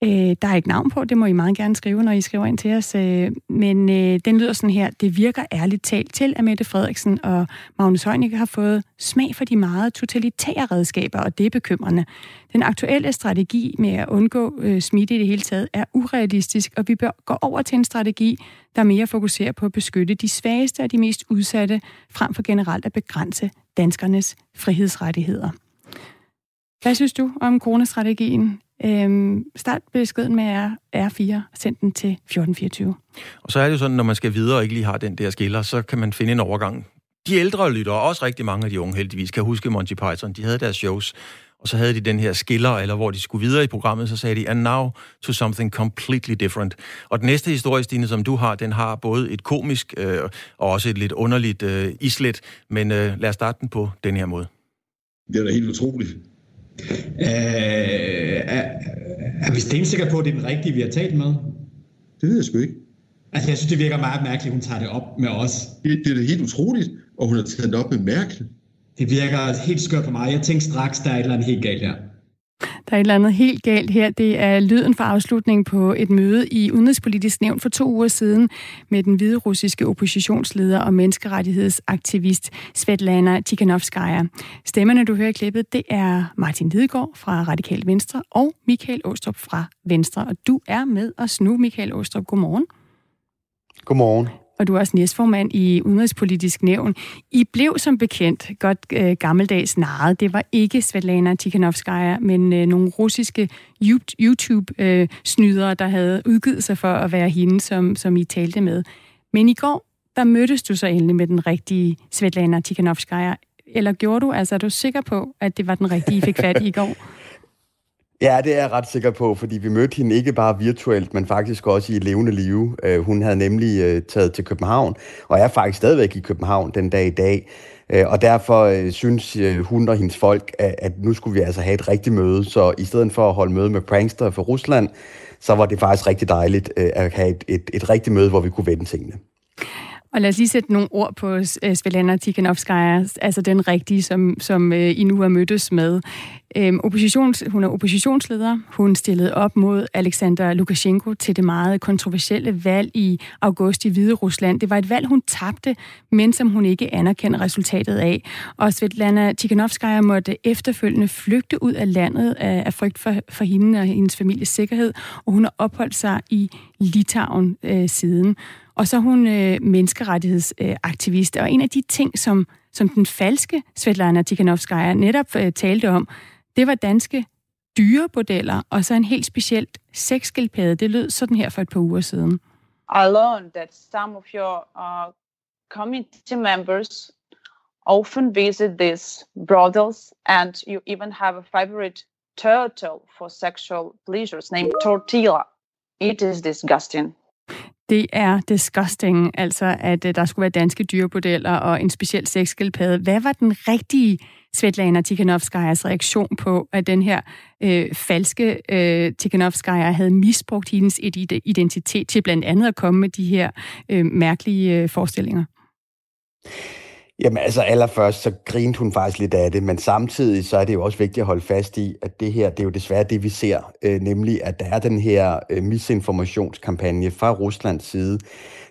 Øh, der er ikke navn på, det må I meget gerne skrive, når I skriver ind til os. Øh, men øh, den lyder sådan her. Det virker ærligt talt til, at Mette Frederiksen og Magnus Heunicke har fået smag for de meget totalitære redskaber, og det er bekymrende. Den aktuelle strategi med at undgå øh, smitte i det hele taget er urealistisk, og vi bør gå over til en strategi, der mere fokuserer på at beskytte de svageste og de mest udsatte, frem for generelt at begrænse danskernes frihedsrettigheder. Hvad synes du om coronastrategien? Øhm, start beskeden med R4 og send den til 1424. Og så er det jo sådan, når man skal videre og ikke lige har den der skiller, så kan man finde en overgang. De ældre lyttere, også rigtig mange af de unge heldigvis, kan huske Monty Python, de havde deres shows, og så havde de den her skiller, eller hvor de skulle videre i programmet, så sagde de, and now to something completely different. Og den næste historie, Stine, som du har, den har både et komisk øh, og også et lidt underligt øh, islet, men øh, lad os starte den på den her måde. Det er da helt utroligt. Øh, er, er stensikre på, at det er den rigtige, vi har talt med? Det ved jeg sgu ikke. Altså, jeg synes, det virker meget mærkeligt, at hun tager det op med os. Det, det er da helt utroligt, og hun har taget det op med Merkel. Det virker helt skørt for mig. Jeg tænkte straks, der er et eller andet helt galt her. Der er et eller andet helt galt her. Det er lyden fra afslutningen på et møde i Udenrigspolitisk Nævn for to uger siden med den hvide russiske oppositionsleder og menneskerettighedsaktivist Svetlana Tikhanovskaya. Stemmerne, du hører i klippet, det er Martin Lidegaard fra Radikal Venstre og Michael Åstrup fra Venstre. Og du er med os nu, Michael Åstrup. Godmorgen. Godmorgen og du er også næstformand i Udenrigspolitisk Nævn. I blev som bekendt godt øh, gammeldags narret. Det var ikke Svetlana Tikhanovskaya, men øh, nogle russiske YouTube-snydere, øh, der havde udgivet sig for at være hende, som, som I talte med. Men i går, der mødtes du så endelig med den rigtige Svetlana Tikhanovskaya. Eller gjorde du? Altså, er du sikker på, at det var den rigtige, I fik fat i i går? Ja, det er jeg ret sikker på, fordi vi mødte hende ikke bare virtuelt, men faktisk også i levende live. Øh, hun havde nemlig øh, taget til København, og er faktisk stadigvæk i København den dag i dag. Øh, og derfor synes hun og hendes folk, at nu skulle vi altså have et rigtigt møde. Så i stedet for at holde møde med prankster for Rusland, så var det faktisk rigtig dejligt at have et, et, et rigtigt møde, hvor vi kunne vende tingene. Og lad os lige sætte nogle ord på øh, uh, Tikhanovskaya, altså den rigtige, som, som uh, I nu har mødtes med. Øhm, oppositions, hun er oppositionsleder. Hun stillede op mod Alexander Lukashenko til det meget kontroversielle valg i august i Hvide Rusland. Det var et valg, hun tabte, men som hun ikke anerkender resultatet af. Og Svetlana Tikhanovskaya måtte efterfølgende flygte ud af landet af, af frygt for, for hende og hendes families sikkerhed, og hun har opholdt sig i Litauen øh, siden. Og så er hun øh, menneskerettighedsaktivist. Øh, og en af de ting, som, som den falske Svetlana Tikhanovskaya netop øh, talte om, det var danske dyrebordeller og så en helt specielt sexskildpadde. Det lød sådan her for et par uger siden. I learned that some of your uh, community members often visit these brothels, and you even have a favorite turtle for sexual pleasures named Tortilla. It is disgusting. Det er disgusting, altså at øh, der skulle være danske dyrebordeller og en speciel sexskildpadde. Hvad var den rigtige Svetlana Tikhanovskajas reaktion på, at den her øh, falske øh, Tikhanovskaja havde misbrugt hendes identitet til blandt andet at komme med de her øh, mærkelige øh, forestillinger? Jamen altså allerførst, så grinte hun faktisk lidt af det, men samtidig så er det jo også vigtigt at holde fast i, at det her, det er jo desværre det, vi ser, øh, nemlig at der er den her øh, misinformationskampagne fra Ruslands side,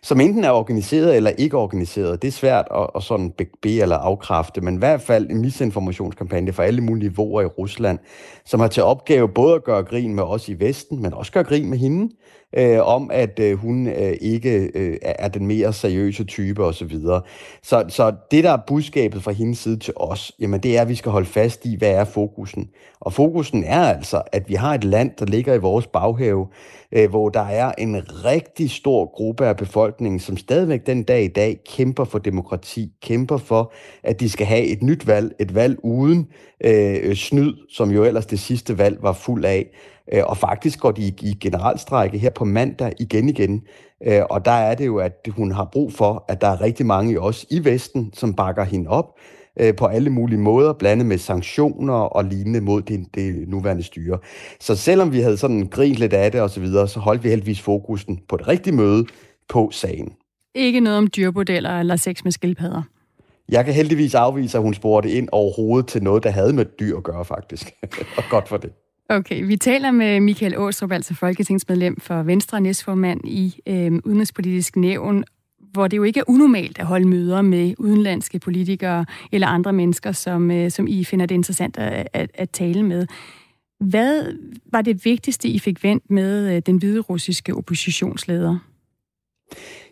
som enten er organiseret eller ikke organiseret. Det er svært at, at sådan be eller afkræfte, men i hvert fald en misinformationskampagne for alle mulige niveauer i Rusland, som har til opgave både at gøre grin med os i Vesten, men også gøre grin med hende, øh, om at øh, hun øh, ikke øh, er den mere seriøse type osv. Så, så, så det, der er budskabet fra hendes side til os, jamen det er, at vi skal holde fast i, hvad er fokusen. Og fokusen er altså, at vi har et land, der ligger i vores baghave, øh, hvor der er en rigtig stor gruppe af befolkningen, som stadigvæk den dag i dag kæmper for demokrati, kæmper for, at de skal have et nyt valg, et valg uden øh, snyd, som jo ellers det sidste valg var fuld af. Øh, og faktisk går de i generalstrække her på mandag igen igen. Øh, og der er det jo, at hun har brug for, at der er rigtig mange os i Vesten, som bakker hende op øh, på alle mulige måder, blandet med sanktioner og lignende mod det, det nuværende styre. Så selvom vi havde sådan grint lidt af det osv., så, videre, så holdt vi heldigvis fokusen på det rigtige møde på sagen. Ikke noget om dyrbordeller eller sex med skildpadder? Jeg kan heldigvis afvise, at hun spurgte ind overhovedet til noget, der havde med dyr at gøre, faktisk. og godt for det. Okay, vi taler med Michael Åstrup, altså folketingsmedlem for Venstre næstformand i øh, Udenrigspolitisk Nævn, hvor det jo ikke er unormalt at holde møder med udenlandske politikere eller andre mennesker, som, øh, som I finder det interessant at, at, at tale med. Hvad var det vigtigste, I fik vendt med øh, den hvide russiske oppositionsleder?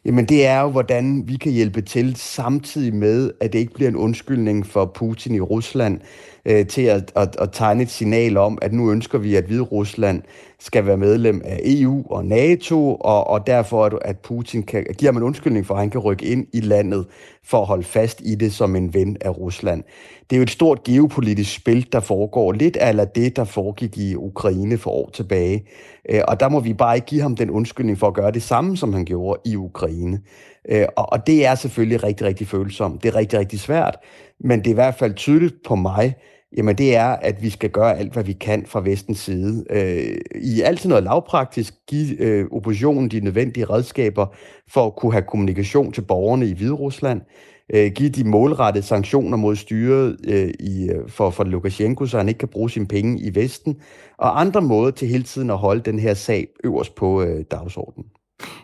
Jamen det er jo, hvordan vi kan hjælpe til samtidig med, at det ikke bliver en undskyldning for Putin i Rusland øh, til at, at, at tegne et signal om, at nu ønsker vi, at Hvide Rusland skal være medlem af EU og NATO, og, og derfor at Putin kan, giver man undskyldning for, at han kan rykke ind i landet for at holde fast i det som en ven af Rusland. Det er jo et stort geopolitisk spil, der foregår lidt af det, der foregik i Ukraine for år tilbage. Øh, og der må vi bare ikke give ham den undskyldning for at gøre det samme, som han gjorde i Ukraine. Øh, og det er selvfølgelig rigtig, rigtig følsomt. Det er rigtig, rigtig svært, men det er i hvert fald tydeligt på mig, jamen det er, at vi skal gøre alt, hvad vi kan fra vestens side. Øh, I altid noget lavpraktisk, give øh, oppositionen de nødvendige redskaber for at kunne have kommunikation til borgerne i Hviderusland. Rusland, øh, give de målrettede sanktioner mod styret øh, i, øh, for, for Lukashenko, så han ikke kan bruge sine penge i Vesten, og andre måder til hele tiden at holde den her sag øverst på øh, dagsordenen.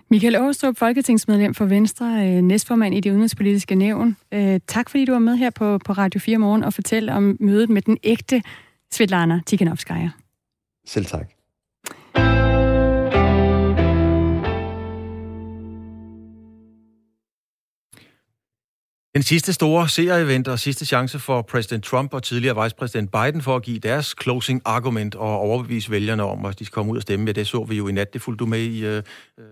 Michael Aastrup, folketingsmedlem for Venstre, øh, næstformand i det udenrigspolitiske nævn. Øh, tak fordi du var med her på, på Radio 4 morgen og fortælle om mødet med den ægte Svetlana Tikhanovskaya. Selv tak. Den sidste store seerevent og sidste chance for præsident Trump og tidligere vicepræsident Biden for at give deres closing argument og overbevise vælgerne om, at de skal komme ud og stemme. Ja, det så vi jo i nat. Det fulgte du med i, øh, øh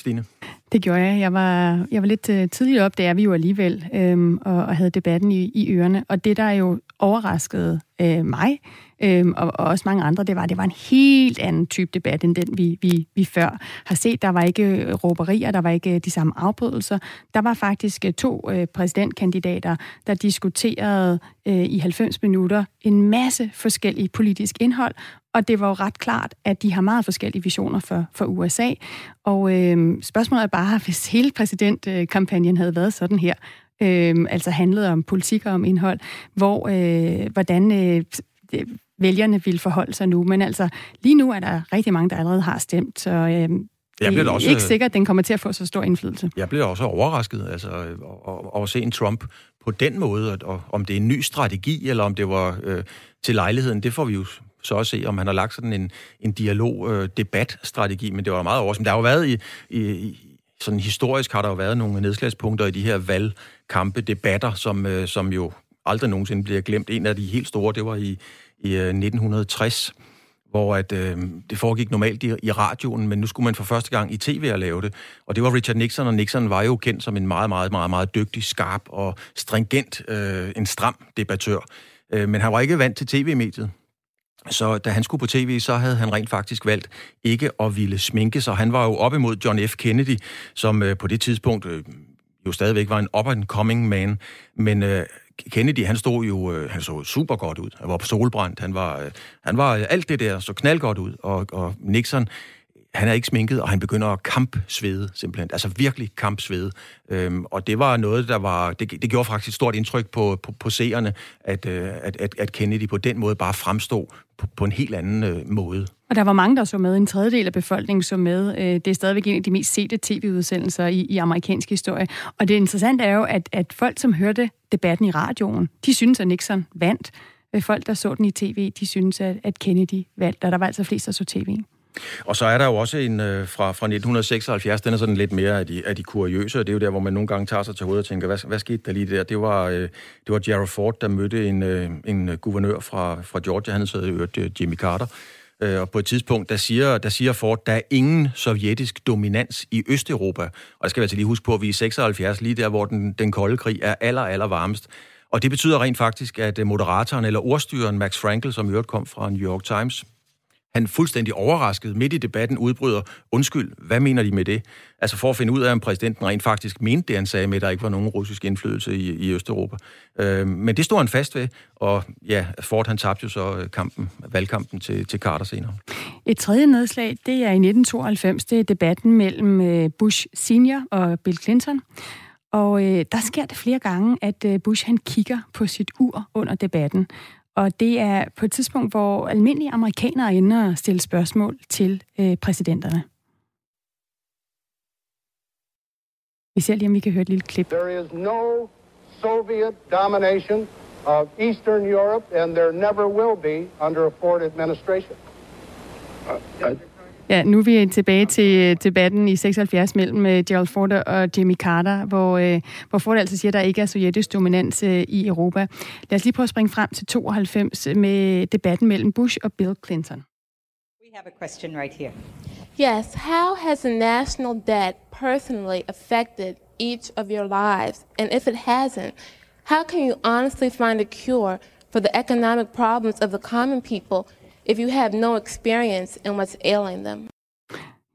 Stine. Det gjorde jeg. Jeg var, jeg var lidt øh, tidligt tidligere op, det er vi jo alligevel, øhm, og, og havde debatten i, i ørerne. Og det, der jo overraskede øh, mig, øh, og, og også mange andre, det var, det var en helt anden type debat, end den, vi, vi, vi før har set. Der var ikke øh, råberier, der var ikke øh, de samme afbrydelser. Der var faktisk øh, to øh, præsidentkandidater, der diskuterede øh, i 90 minutter en masse forskellige politisk indhold, og det var jo ret klart, at de har meget forskellige visioner for, for USA. Og øh, spørgsmålet er bare, hvis hele præsidentkampagnen havde været sådan her, øh, altså handlede om politik og om indhold, hvor øh, hvordan øh, vælgerne vil forholde sig nu. Men altså, lige nu er der rigtig mange, der allerede har stemt, så øh, jeg bliver også, ikke sikkert, at den kommer til at få så stor indflydelse. Jeg bliver også overrasket altså, over at se en Trump på den måde, og om det er en ny strategi, eller om det var øh, til lejligheden, det får vi jo så også se, om han har lagt sådan en, en dialog-debat-strategi, øh, men det var meget overraskende. Der har jo været i, i, sådan historisk har der jo været nogle nedslagspunkter i de her valgkampe, debatter, som, øh, som jo aldrig nogensinde bliver glemt. En af de helt store, det var i, i øh, 1960, hvor at, øh, det foregik normalt i, i radioen, men nu skulle man for første gang i tv at lave det. Og det var Richard Nixon, og Nixon var jo kendt som en meget, meget, meget, meget dygtig, skarp og stringent, øh, en stram debattør. Øh, men han var ikke vant til tv-mediet. Så da han skulle på tv, så havde han rent faktisk valgt ikke at ville sminke sig. Han var jo op imod John F. Kennedy, som øh, på det tidspunkt øh, jo stadigvæk var en up-and-coming man. Men øh, Kennedy, han stod jo øh, han så super godt ud. Han var på solbrændt. Han var, øh, han var øh, alt det der så knaldgodt ud. Og, og Nixon, han er ikke sminket, og han begynder at kampsvede, simpelthen. Altså virkelig kampsvede. Øhm, og det var noget, der var... Det, det gjorde faktisk et stort indtryk på, på, på seerne, at, øh, at, at, at Kennedy på den måde bare fremstod på, på en helt anden øh, måde. Og der var mange, der så med. En tredjedel af befolkningen så med. Øh, det er stadigvæk en af de mest sete tv-udsendelser i, i amerikansk historie. Og det interessante er jo, at, at folk, som hørte debatten i radioen, de synes, at Nixon vandt. Øh, folk, der så den i tv, de synes, at, at Kennedy vandt. Og der var altså flest, der så tv. Og så er der jo også en øh, fra, fra 1976, den er sådan lidt mere af de, af de kuriøse, og det er jo der, hvor man nogle gange tager sig til hovedet og tænker, hvad, hvad skete der lige der? Det var, øh, det var Gerald Ford, der mødte en, øh, en guvernør fra, fra Georgia, han hed øvrigt øh, Jimmy Carter, øh, og på et tidspunkt, der siger, der siger Ford, der er ingen sovjetisk dominans i Østeuropa. Og jeg skal altså lige huske på, at vi er 76, lige der, hvor den, den kolde krig er aller, aller varmest. Og det betyder rent faktisk, at moderatoren eller ordstyren Max Frankel, som i øvrigt kom fra New York Times, han fuldstændig overrasket midt i debatten udbryder, undskyld, hvad mener de med det? Altså for at finde ud af, om præsidenten rent faktisk mente det, han sagde med, at der ikke var nogen russisk indflydelse i, i Østeuropa. Øh, men det stod han fast ved, og ja, Ford han tabte jo så øh, kampen, valgkampen til, til Carter senere. Et tredje nedslag, det er i 1992, det er debatten mellem øh, Bush senior og Bill Clinton. Og øh, der sker det flere gange, at øh, Bush han kigger på sit ur under debatten. Og det er på et tidspunkt, hvor almindelige amerikanere ender at stille spørgsmål til øh, præsidenterne. Vi ser lige, om vi kan høre et lille klip. There is no Soviet domination of Eastern Europe, and there never will be under a Ford administration. Uh, uh, Ja, nu er vi tilbage til øh, debatten i 76 mellem øh, Gerald Ford og Jimmy Carter, hvor, øh, hvor Ford altså siger, at der ikke er sovjetisk dominans i Europa. Lad os lige prøve at springe frem til 92 med debatten mellem Bush og Bill Clinton. We have a question right here. Yes, how has the national debt personally affected each of your lives? And if it hasn't, how can you honestly find a cure for the economic problems of the common people if you have no experience in what's ailing them.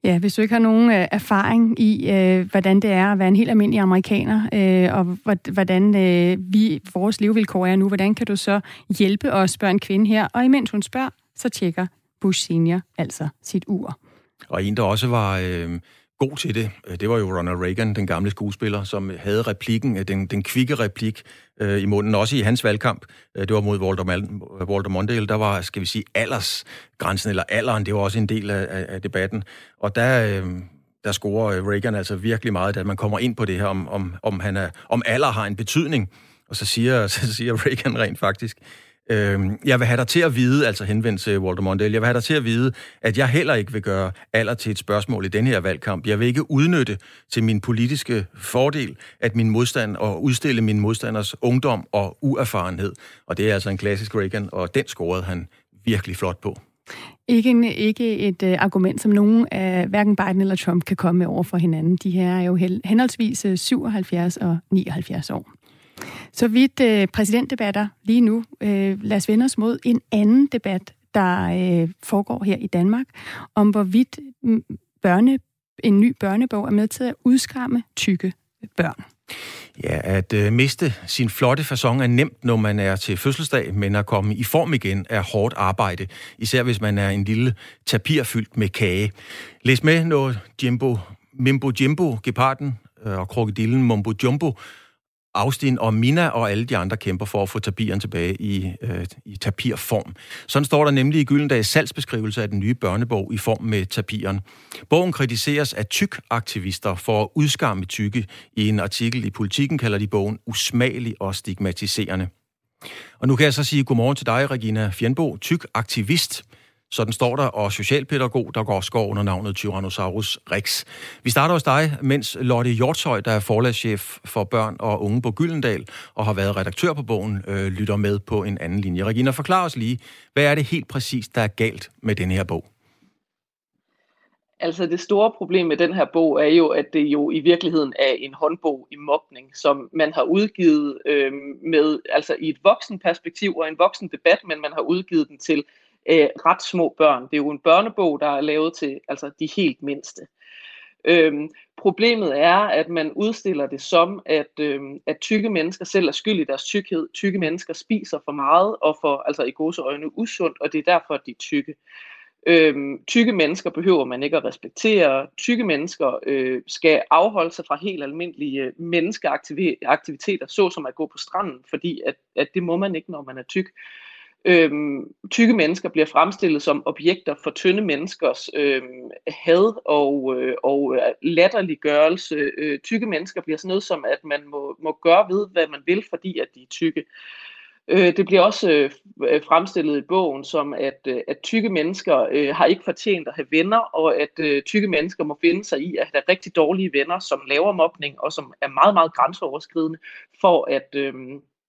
Ja, hvis du ikke har nogen øh, erfaring i, øh, hvordan det er at være en helt almindelig amerikaner, øh, og hvordan øh, vi vores levevilkår er nu, hvordan kan du så hjælpe os, spørger en kvinde her. Og imens hun spørger, så tjekker Bush Senior altså sit ur. Og en, der også var øh, god til det, øh, det var jo Ronald Reagan, den gamle skuespiller, som havde replikken, øh, den, den kvikke replik øh, i munden, også i hans valgkamp. Øh, det var mod Walter, Mal- Walter Mondale, der var, skal vi sige, aldersgrænsen, eller alderen, det var også en del af, af, af debatten. Og der... Øh, der scorer Reagan altså virkelig meget, at man kommer ind på det her, om, om, om, han er, om alder har en betydning. Og så siger, så siger Reagan rent faktisk, Øh, jeg vil have dig til at vide, altså henvendt til Walter Mondale, jeg vil have dig til at vide, at jeg heller ikke vil gøre alder til et spørgsmål i den her valgkamp. Jeg vil ikke udnytte til min politiske fordel, at min modstand og udstille min modstanders ungdom og uerfarenhed. Og det er altså en klassisk Reagan, og den scorede han virkelig flot på. Ikke, en, ikke et uh, argument, som nogen af hverken Biden eller Trump kan komme med over for hinanden. De her er jo henholdsvis øh, 77 og 79 år. Så vidt øh, præsidentdebatter lige nu. Øh, lad os vende os mod en anden debat, der øh, foregår her i Danmark, om hvorvidt mm, børne, en ny børnebog er med til at udskræmme tykke børn. Ja, at øh, miste sin flotte façon er nemt, når man er til fødselsdag, men at komme i form igen er hårdt arbejde, især hvis man er en lille tapir fyldt med kage. Læs med, når Jimbo, Mimbo Jimbo, geparden øh, og krokodillen Mumbo Jumbo Austin og Mina og alle de andre kæmper for at få tapiren tilbage i, øh, i tapirform. Sådan står der nemlig i Gyldendags salgsbeskrivelse af den nye børnebog i form med tapiren. Bogen kritiseres af tyk-aktivister for at udskamme tykke. I en artikel i Politiken kalder de bogen usmagelig og stigmatiserende. Og nu kan jeg så sige godmorgen til dig, Regina Fjernbo, tyk-aktivist. Sådan står der, og socialpædagog, der går skov under navnet Tyrannosaurus rex. Vi starter hos dig, mens Lotte Hjortshøj, der er forlagschef for børn og unge på Gyldendal, og har været redaktør på bogen, øh, lytter med på en anden linje. Regina, forklar os lige, hvad er det helt præcist, der er galt med den her bog? Altså det store problem med den her bog er jo, at det jo i virkeligheden er en håndbog i mobning, som man har udgivet øh, med altså i et voksen perspektiv og en voksen debat, men man har udgivet den til øh, ret små børn. Det er jo en børnebog, der er lavet til altså de helt mindste. Øhm, problemet er, at man udstiller det som, at, øhm, at tykke mennesker selv er skyld i deres tykkhed. Tykke mennesker spiser for meget og for altså i gode øjne usundt, og det er derfor, at de er tykke. Øhm, tykke mennesker behøver man ikke at respektere. Tykke mennesker øh, skal afholde sig fra helt almindelige øh, menneskeaktiviteter, såsom at gå på stranden, fordi at, at det må man ikke, når man er tyk. Øhm, tykke mennesker bliver fremstillet som objekter for tynde menneskers øhm, had og, øh, og øh, latterliggørelse. Øh, tykke mennesker bliver sådan noget som, at man må, må gøre ved, hvad man vil, fordi at de er tykke. Øh, det bliver også øh, fremstillet i bogen som, at, øh, at tykke mennesker øh, har ikke fortjent at have venner, og at øh, tykke mennesker må finde sig i at have rigtig dårlige venner, som laver mobning, og som er meget, meget grænseoverskridende, for at, øh,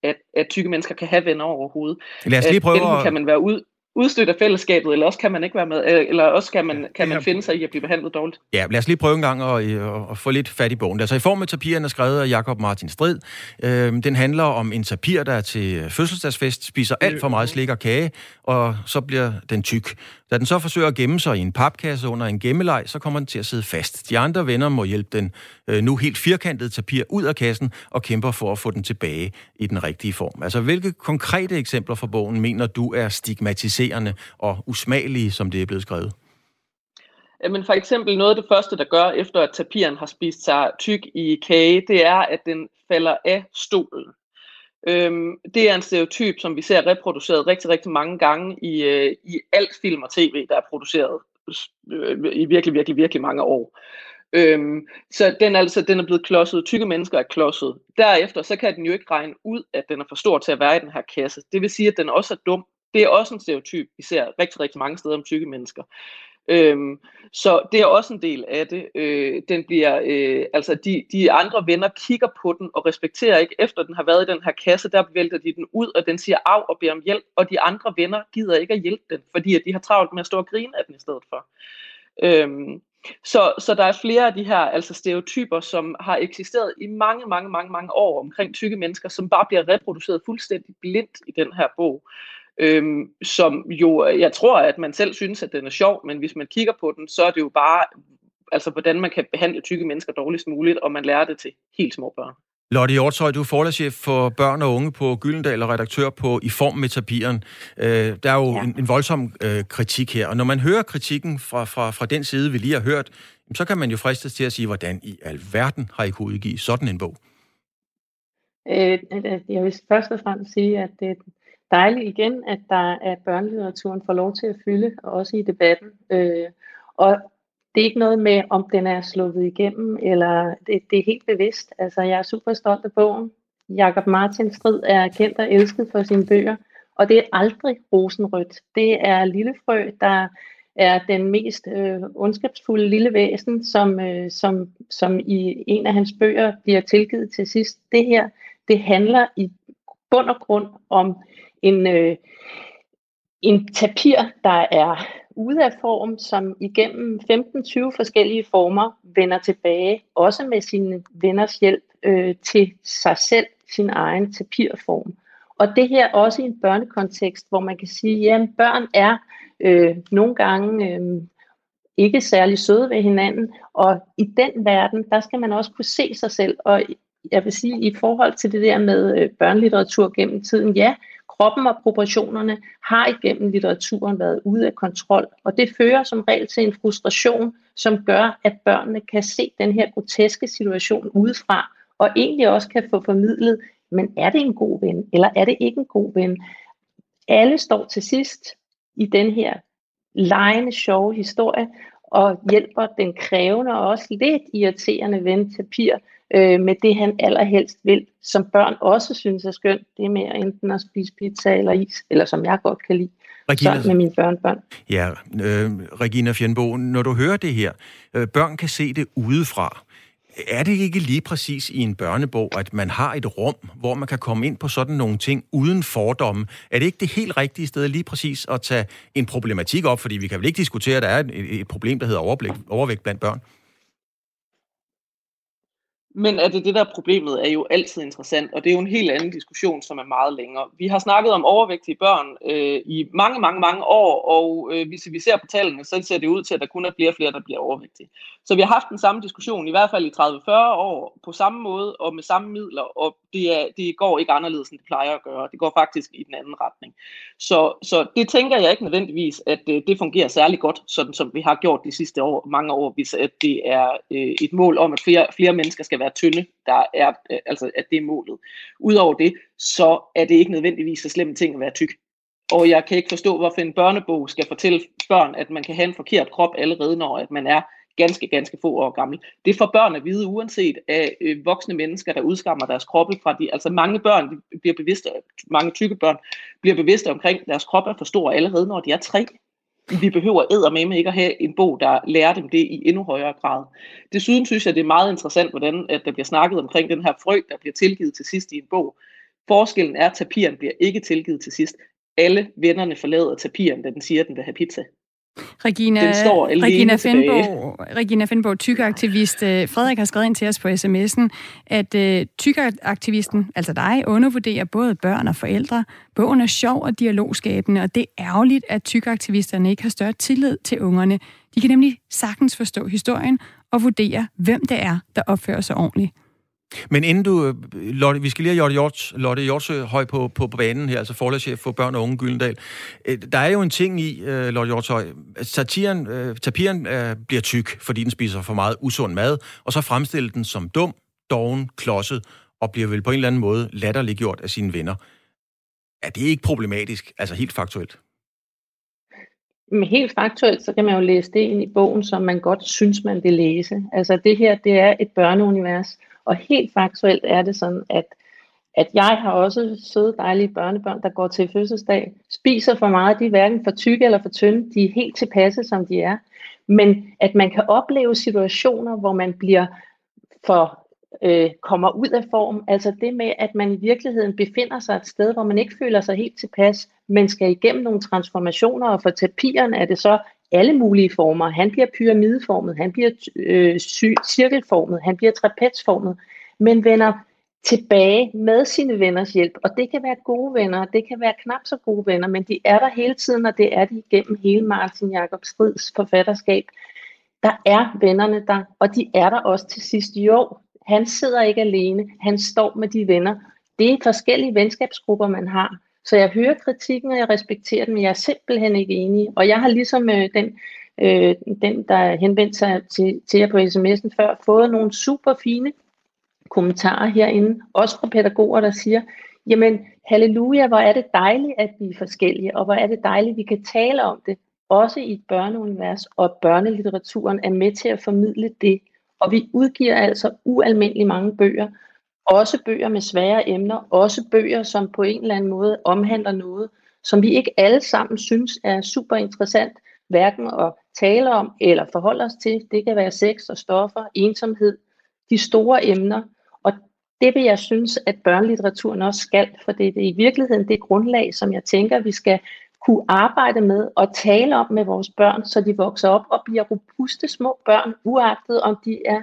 at, at tykke mennesker kan have venner overhovedet. Lad os lige prøve Enten at... kan man være ud, udstødt af fællesskabet, eller også kan man ikke være med, eller også kan man, kan man finde sig i at blive behandlet dårligt. Ja, lad os lige prøve en gang at, at, at få lidt fat i bogen. Altså i form af tapiren er skrevet af Jakob Martin Strid. Øhm, den handler om en tapir, der er til fødselsdagsfest, spiser alt for meget slik og kage, og så bliver den tyk. Da den så forsøger at gemme sig i en papkasse under en gemmeleg, så kommer den til at sidde fast. De andre venner må hjælpe den øh, nu helt firkantede tapir ud af kassen og kæmper for at få den tilbage i den rigtige form. Altså hvilke konkrete eksempler fra bogen mener du er stigmatiserende og usmagelige, som det er blevet skrevet? Men for eksempel noget af det første, der gør, efter at tapiren har spist sig tyk i kage, det er, at den falder af stolen. Øhm, det er en stereotyp, som vi ser reproduceret rigtig, rigtig mange gange i, øh, i alt film og tv, der er produceret øh, i virkelig, virkelig, virkelig mange år. Øhm, så den, altså, den er blevet klodset. Tykke mennesker er klodset. Derefter så kan den jo ikke regne ud, at den er for stor til at være i den her kasse. Det vil sige, at den også er dum. Det er også en stereotyp, vi ser rigtig, rigtig mange steder om tykke mennesker. Øhm, så det er også en del af det. Øh, den bliver, øh, altså de, de andre venner kigger på den og respekterer ikke, efter den har været i den her kasse, der vælter de den ud, og den siger af og beder om hjælp, og de andre venner gider ikke at hjælpe den, fordi at de har travlt med at stå og grine af den i stedet for. Øhm, så, så der er flere af de her altså stereotyper, som har eksisteret i mange, mange, mange, mange år omkring tykke mennesker, som bare bliver reproduceret fuldstændig blindt i den her bog øhm, som jo, jeg tror, at man selv synes, at den er sjov, men hvis man kigger på den, så er det jo bare, altså hvordan man kan behandle tykke mennesker dårligst muligt, og man lærer det til helt små børn. Lotte Hjortøj, du er forlagschef for børn og unge på Gyldendal og redaktør på I Form med Tapiren. Øh, der er jo ja. en, en voldsom øh, kritik her, og når man hører kritikken fra, fra, fra den side, vi lige har hørt, så kan man jo fristes til at sige, hvordan i alverden har I kunnet udgive sådan en bog? Øh, jeg vil først og fremmest sige, at det, dejligt igen, at der at børnelitteraturen får lov til at fylde, også i debatten. Øh, og det er ikke noget med, om den er sluppet igennem, eller det, det er helt bevidst. Altså, jeg er super stolt af bogen. Jakob Martin Strid er kendt og elsket for sine bøger, og det er aldrig rosenrødt. Det er Lillefrø, der er den mest øh, ondskabsfulde lille væsen, som, øh, som, som i en af hans bøger bliver tilgivet til sidst. Det her, det handler i bund og grund om en, øh, en tapir, der er ude af form, som igennem 15-20 forskellige former vender tilbage, også med sine venners hjælp, øh, til sig selv, sin egen tapirform. Og det her også i en børnekontekst, hvor man kan sige, at børn er øh, nogle gange øh, ikke særlig søde ved hinanden, og i den verden, der skal man også kunne se sig selv. Og jeg vil sige, i forhold til det der med øh, børnelitteratur gennem tiden, ja, kroppen og proportionerne har igennem litteraturen været ude af kontrol, og det fører som regel til en frustration, som gør, at børnene kan se den her groteske situation udefra, og egentlig også kan få formidlet, men er det en god ven, eller er det ikke en god ven? Alle står til sidst i den her lejende, sjove historie, og hjælper den krævende og også lidt irriterende ven Tapir øh, med det, han allerhelst vil, som børn også synes er skønt. Det er mere enten at spise pizza eller is, eller som jeg godt kan lide, Regina, med mine børnebørn. Ja, øh, Regina Fjernbo, når du hører det her, øh, børn kan se det udefra. Er det ikke lige præcis i en børnebog, at man har et rum, hvor man kan komme ind på sådan nogle ting uden fordomme? Er det ikke det helt rigtige sted lige præcis at tage en problematik op? Fordi vi kan vel ikke diskutere, at der er et, et problem, der hedder overvægt blandt børn? Men at det det, der er problemet, er jo altid interessant, og det er jo en helt anden diskussion, som er meget længere. Vi har snakket om overvægtige børn øh, i mange, mange, mange år, og øh, hvis vi ser på tallene, så ser det ud til, at der kun er flere og flere, der bliver overvægtige. Så vi har haft den samme diskussion, i hvert fald i 30-40 år, på samme måde og med samme midler, og det, er, det går ikke anderledes, end det plejer at gøre. Det går faktisk i den anden retning. Så, så det tænker jeg ikke nødvendigvis, at øh, det fungerer særlig godt, sådan som vi har gjort de sidste år, mange år, hvis at det er øh, et mål om, at flere, flere mennesker skal være tynde, der er, øh, altså at det er målet. Udover det, så er det ikke nødvendigvis så slemme ting at være tyk. Og jeg kan ikke forstå, hvorfor en børnebog skal fortælle børn, at man kan have en forkert krop allerede, når at man er ganske, ganske få år gammel. Det får børn at vide, uanset af øh, voksne mennesker, der udskammer deres kroppe fra de, altså mange børn de bliver bevidste, mange tykke børn bliver bevidste omkring, at deres krop er for stor allerede, når de er tre. Vi behøver med ikke at have en bog, der lærer dem det i endnu højere grad. Desuden synes jeg, det er meget interessant, hvordan at der bliver snakket omkring den her frø, der bliver tilgivet til sidst i en bog. Forskellen er, at tapiren bliver ikke tilgivet til sidst. Alle vennerne forlader tapiren, da den siger, at den vil have pizza. Regina, den står Regina Fenbo, Regina Fenbo, tykaktivist. Øh, Frederik har skrevet ind til os på sms'en, at uh, tykaktivisten, altså dig, undervurderer både børn og forældre. Bogen er sjov og dialogskabende, og det er ærgerligt, at tykaktivisterne ikke har større tillid til ungerne. De kan nemlig sagtens forstå historien og vurdere, hvem det er, der opfører sig ordentligt. Men inden du, Lotte, vi skal lige have Lotte, Hjort, Lotte Hjortsø høj på, på, på banen her, altså forlagschef for børn og unge Gyldendal. Øh, der er jo en ting i, øh, Lotte Hjortshøj, satiren, øh, tapiren bliver tyk, fordi den spiser for meget usund mad, og så fremstiller den som dum, doven, klodset, og bliver vel på en eller anden måde latterliggjort af sine venner. Er det ikke problematisk, altså helt faktuelt? Men helt faktuelt, så kan man jo læse det ind i bogen, som man godt synes, man vil læse. Altså det her, det er et børneunivers, og helt faktuelt er det sådan, at, at jeg har også søde, dejlige børnebørn, der går til fødselsdag, spiser for meget, de er hverken for tykke eller for tynde, de er helt tilpasse, som de er. Men at man kan opleve situationer, hvor man bliver for øh, kommer ud af form. Altså det med, at man i virkeligheden befinder sig et sted, hvor man ikke føler sig helt tilpas, men skal igennem nogle transformationer, og for tapiren er det så alle mulige former. Han bliver pyramideformet, han bliver øh, cirkelformet, han bliver trapezformet, men vender tilbage med sine venners hjælp. Og det kan være gode venner, det kan være knap så gode venner, men de er der hele tiden, og det er de igennem hele Martin Jakob Strids forfatterskab. Der er vennerne der, og de er der også til sidst Jo. Han sidder ikke alene, han står med de venner. Det er forskellige venskabsgrupper, man har. Så jeg hører kritikken, og jeg respekterer den, men jeg er simpelthen ikke enig. Og jeg har ligesom øh, den, øh, den, der henvendte sig til, til jer på sms'en før, fået nogle super fine kommentarer herinde, også fra pædagoger, der siger, jamen halleluja, hvor er det dejligt, at vi er forskellige, og hvor er det dejligt, at vi kan tale om det, også i et børneunivers, og børnelitteraturen er med til at formidle det. Og vi udgiver altså ualmindeligt mange bøger, også bøger med svære emner, også bøger, som på en eller anden måde omhandler noget, som vi ikke alle sammen synes er super interessant, hverken at tale om eller forholde os til. Det kan være sex og stoffer, ensomhed, de store emner. Og det vil jeg synes, at børnelitteraturen også skal, for det er i virkeligheden det grundlag, som jeg tænker, vi skal kunne arbejde med og tale om med vores børn, så de vokser op og bliver robuste små børn, uagtet om de er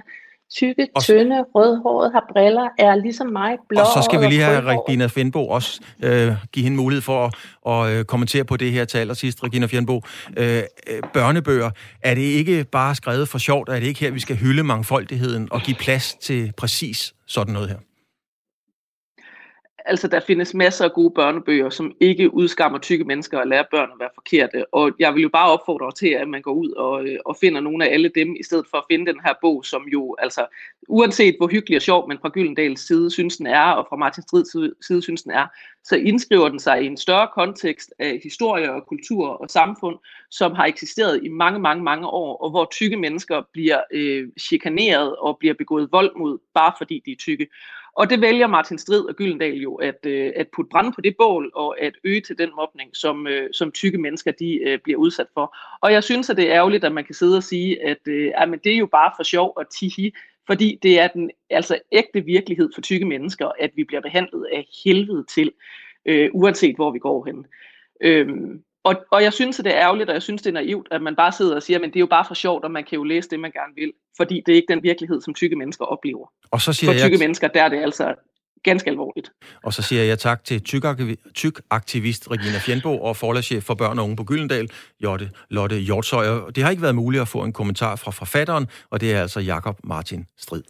tykke, og, tynde, rødhåret, har briller, er ligesom mig blå. Og så skal vi lige have Regina Findbo også øh, give hende mulighed for at, at øh, kommentere på det her til allersidst, Regina Findbo. Øh, øh, børnebøger, er det ikke bare skrevet for sjovt? Er det ikke her, vi skal hylde mangfoldigheden og give plads til præcis sådan noget her? Altså der findes masser af gode børnebøger, som ikke udskammer tykke mennesker og lærer børn at være forkerte. Og jeg vil jo bare opfordre til, at man går ud og, øh, og finder nogle af alle dem, i stedet for at finde den her bog, som jo, altså, uanset hvor hyggelig og sjov, men fra Gyldendals side synes den er, og fra Martin Strids side synes den er, så indskriver den sig i en større kontekst af historie og kultur og samfund, som har eksisteret i mange, mange, mange år, og hvor tykke mennesker bliver øh, chikaneret og bliver begået vold mod, bare fordi de er tykke. Og det vælger Martin Strid og Gyldendal jo at, øh, at putte brand på det bål og at øge til den mobning, som, øh, som tykke mennesker de øh, bliver udsat for. Og jeg synes, at det er ærgerligt, at man kan sidde og sige, at øh, men det er jo bare for sjov og tihi, fordi det er den altså ægte virkelighed for tykke mennesker, at vi bliver behandlet af helvede til, øh, uanset hvor vi går hen. Øhm, og, og jeg synes, at det er ærgerligt, og jeg synes, det er naivt, at man bare sidder og siger, men det er jo bare for sjovt, og man kan jo læse det, man gerne vil, fordi det er ikke den virkelighed, som tykke mennesker oplever. Og så siger for tykke jeg... mennesker, der er det altså ganske alvorligt. Og så siger jeg tak til tyk-aktivist Regina Fjendbo og forlagschef for børn og unge på Gyldendal, Jotte Lotte Hjortshøj. Det har ikke været muligt at få en kommentar fra forfatteren, og det er altså Jakob Martin Strid.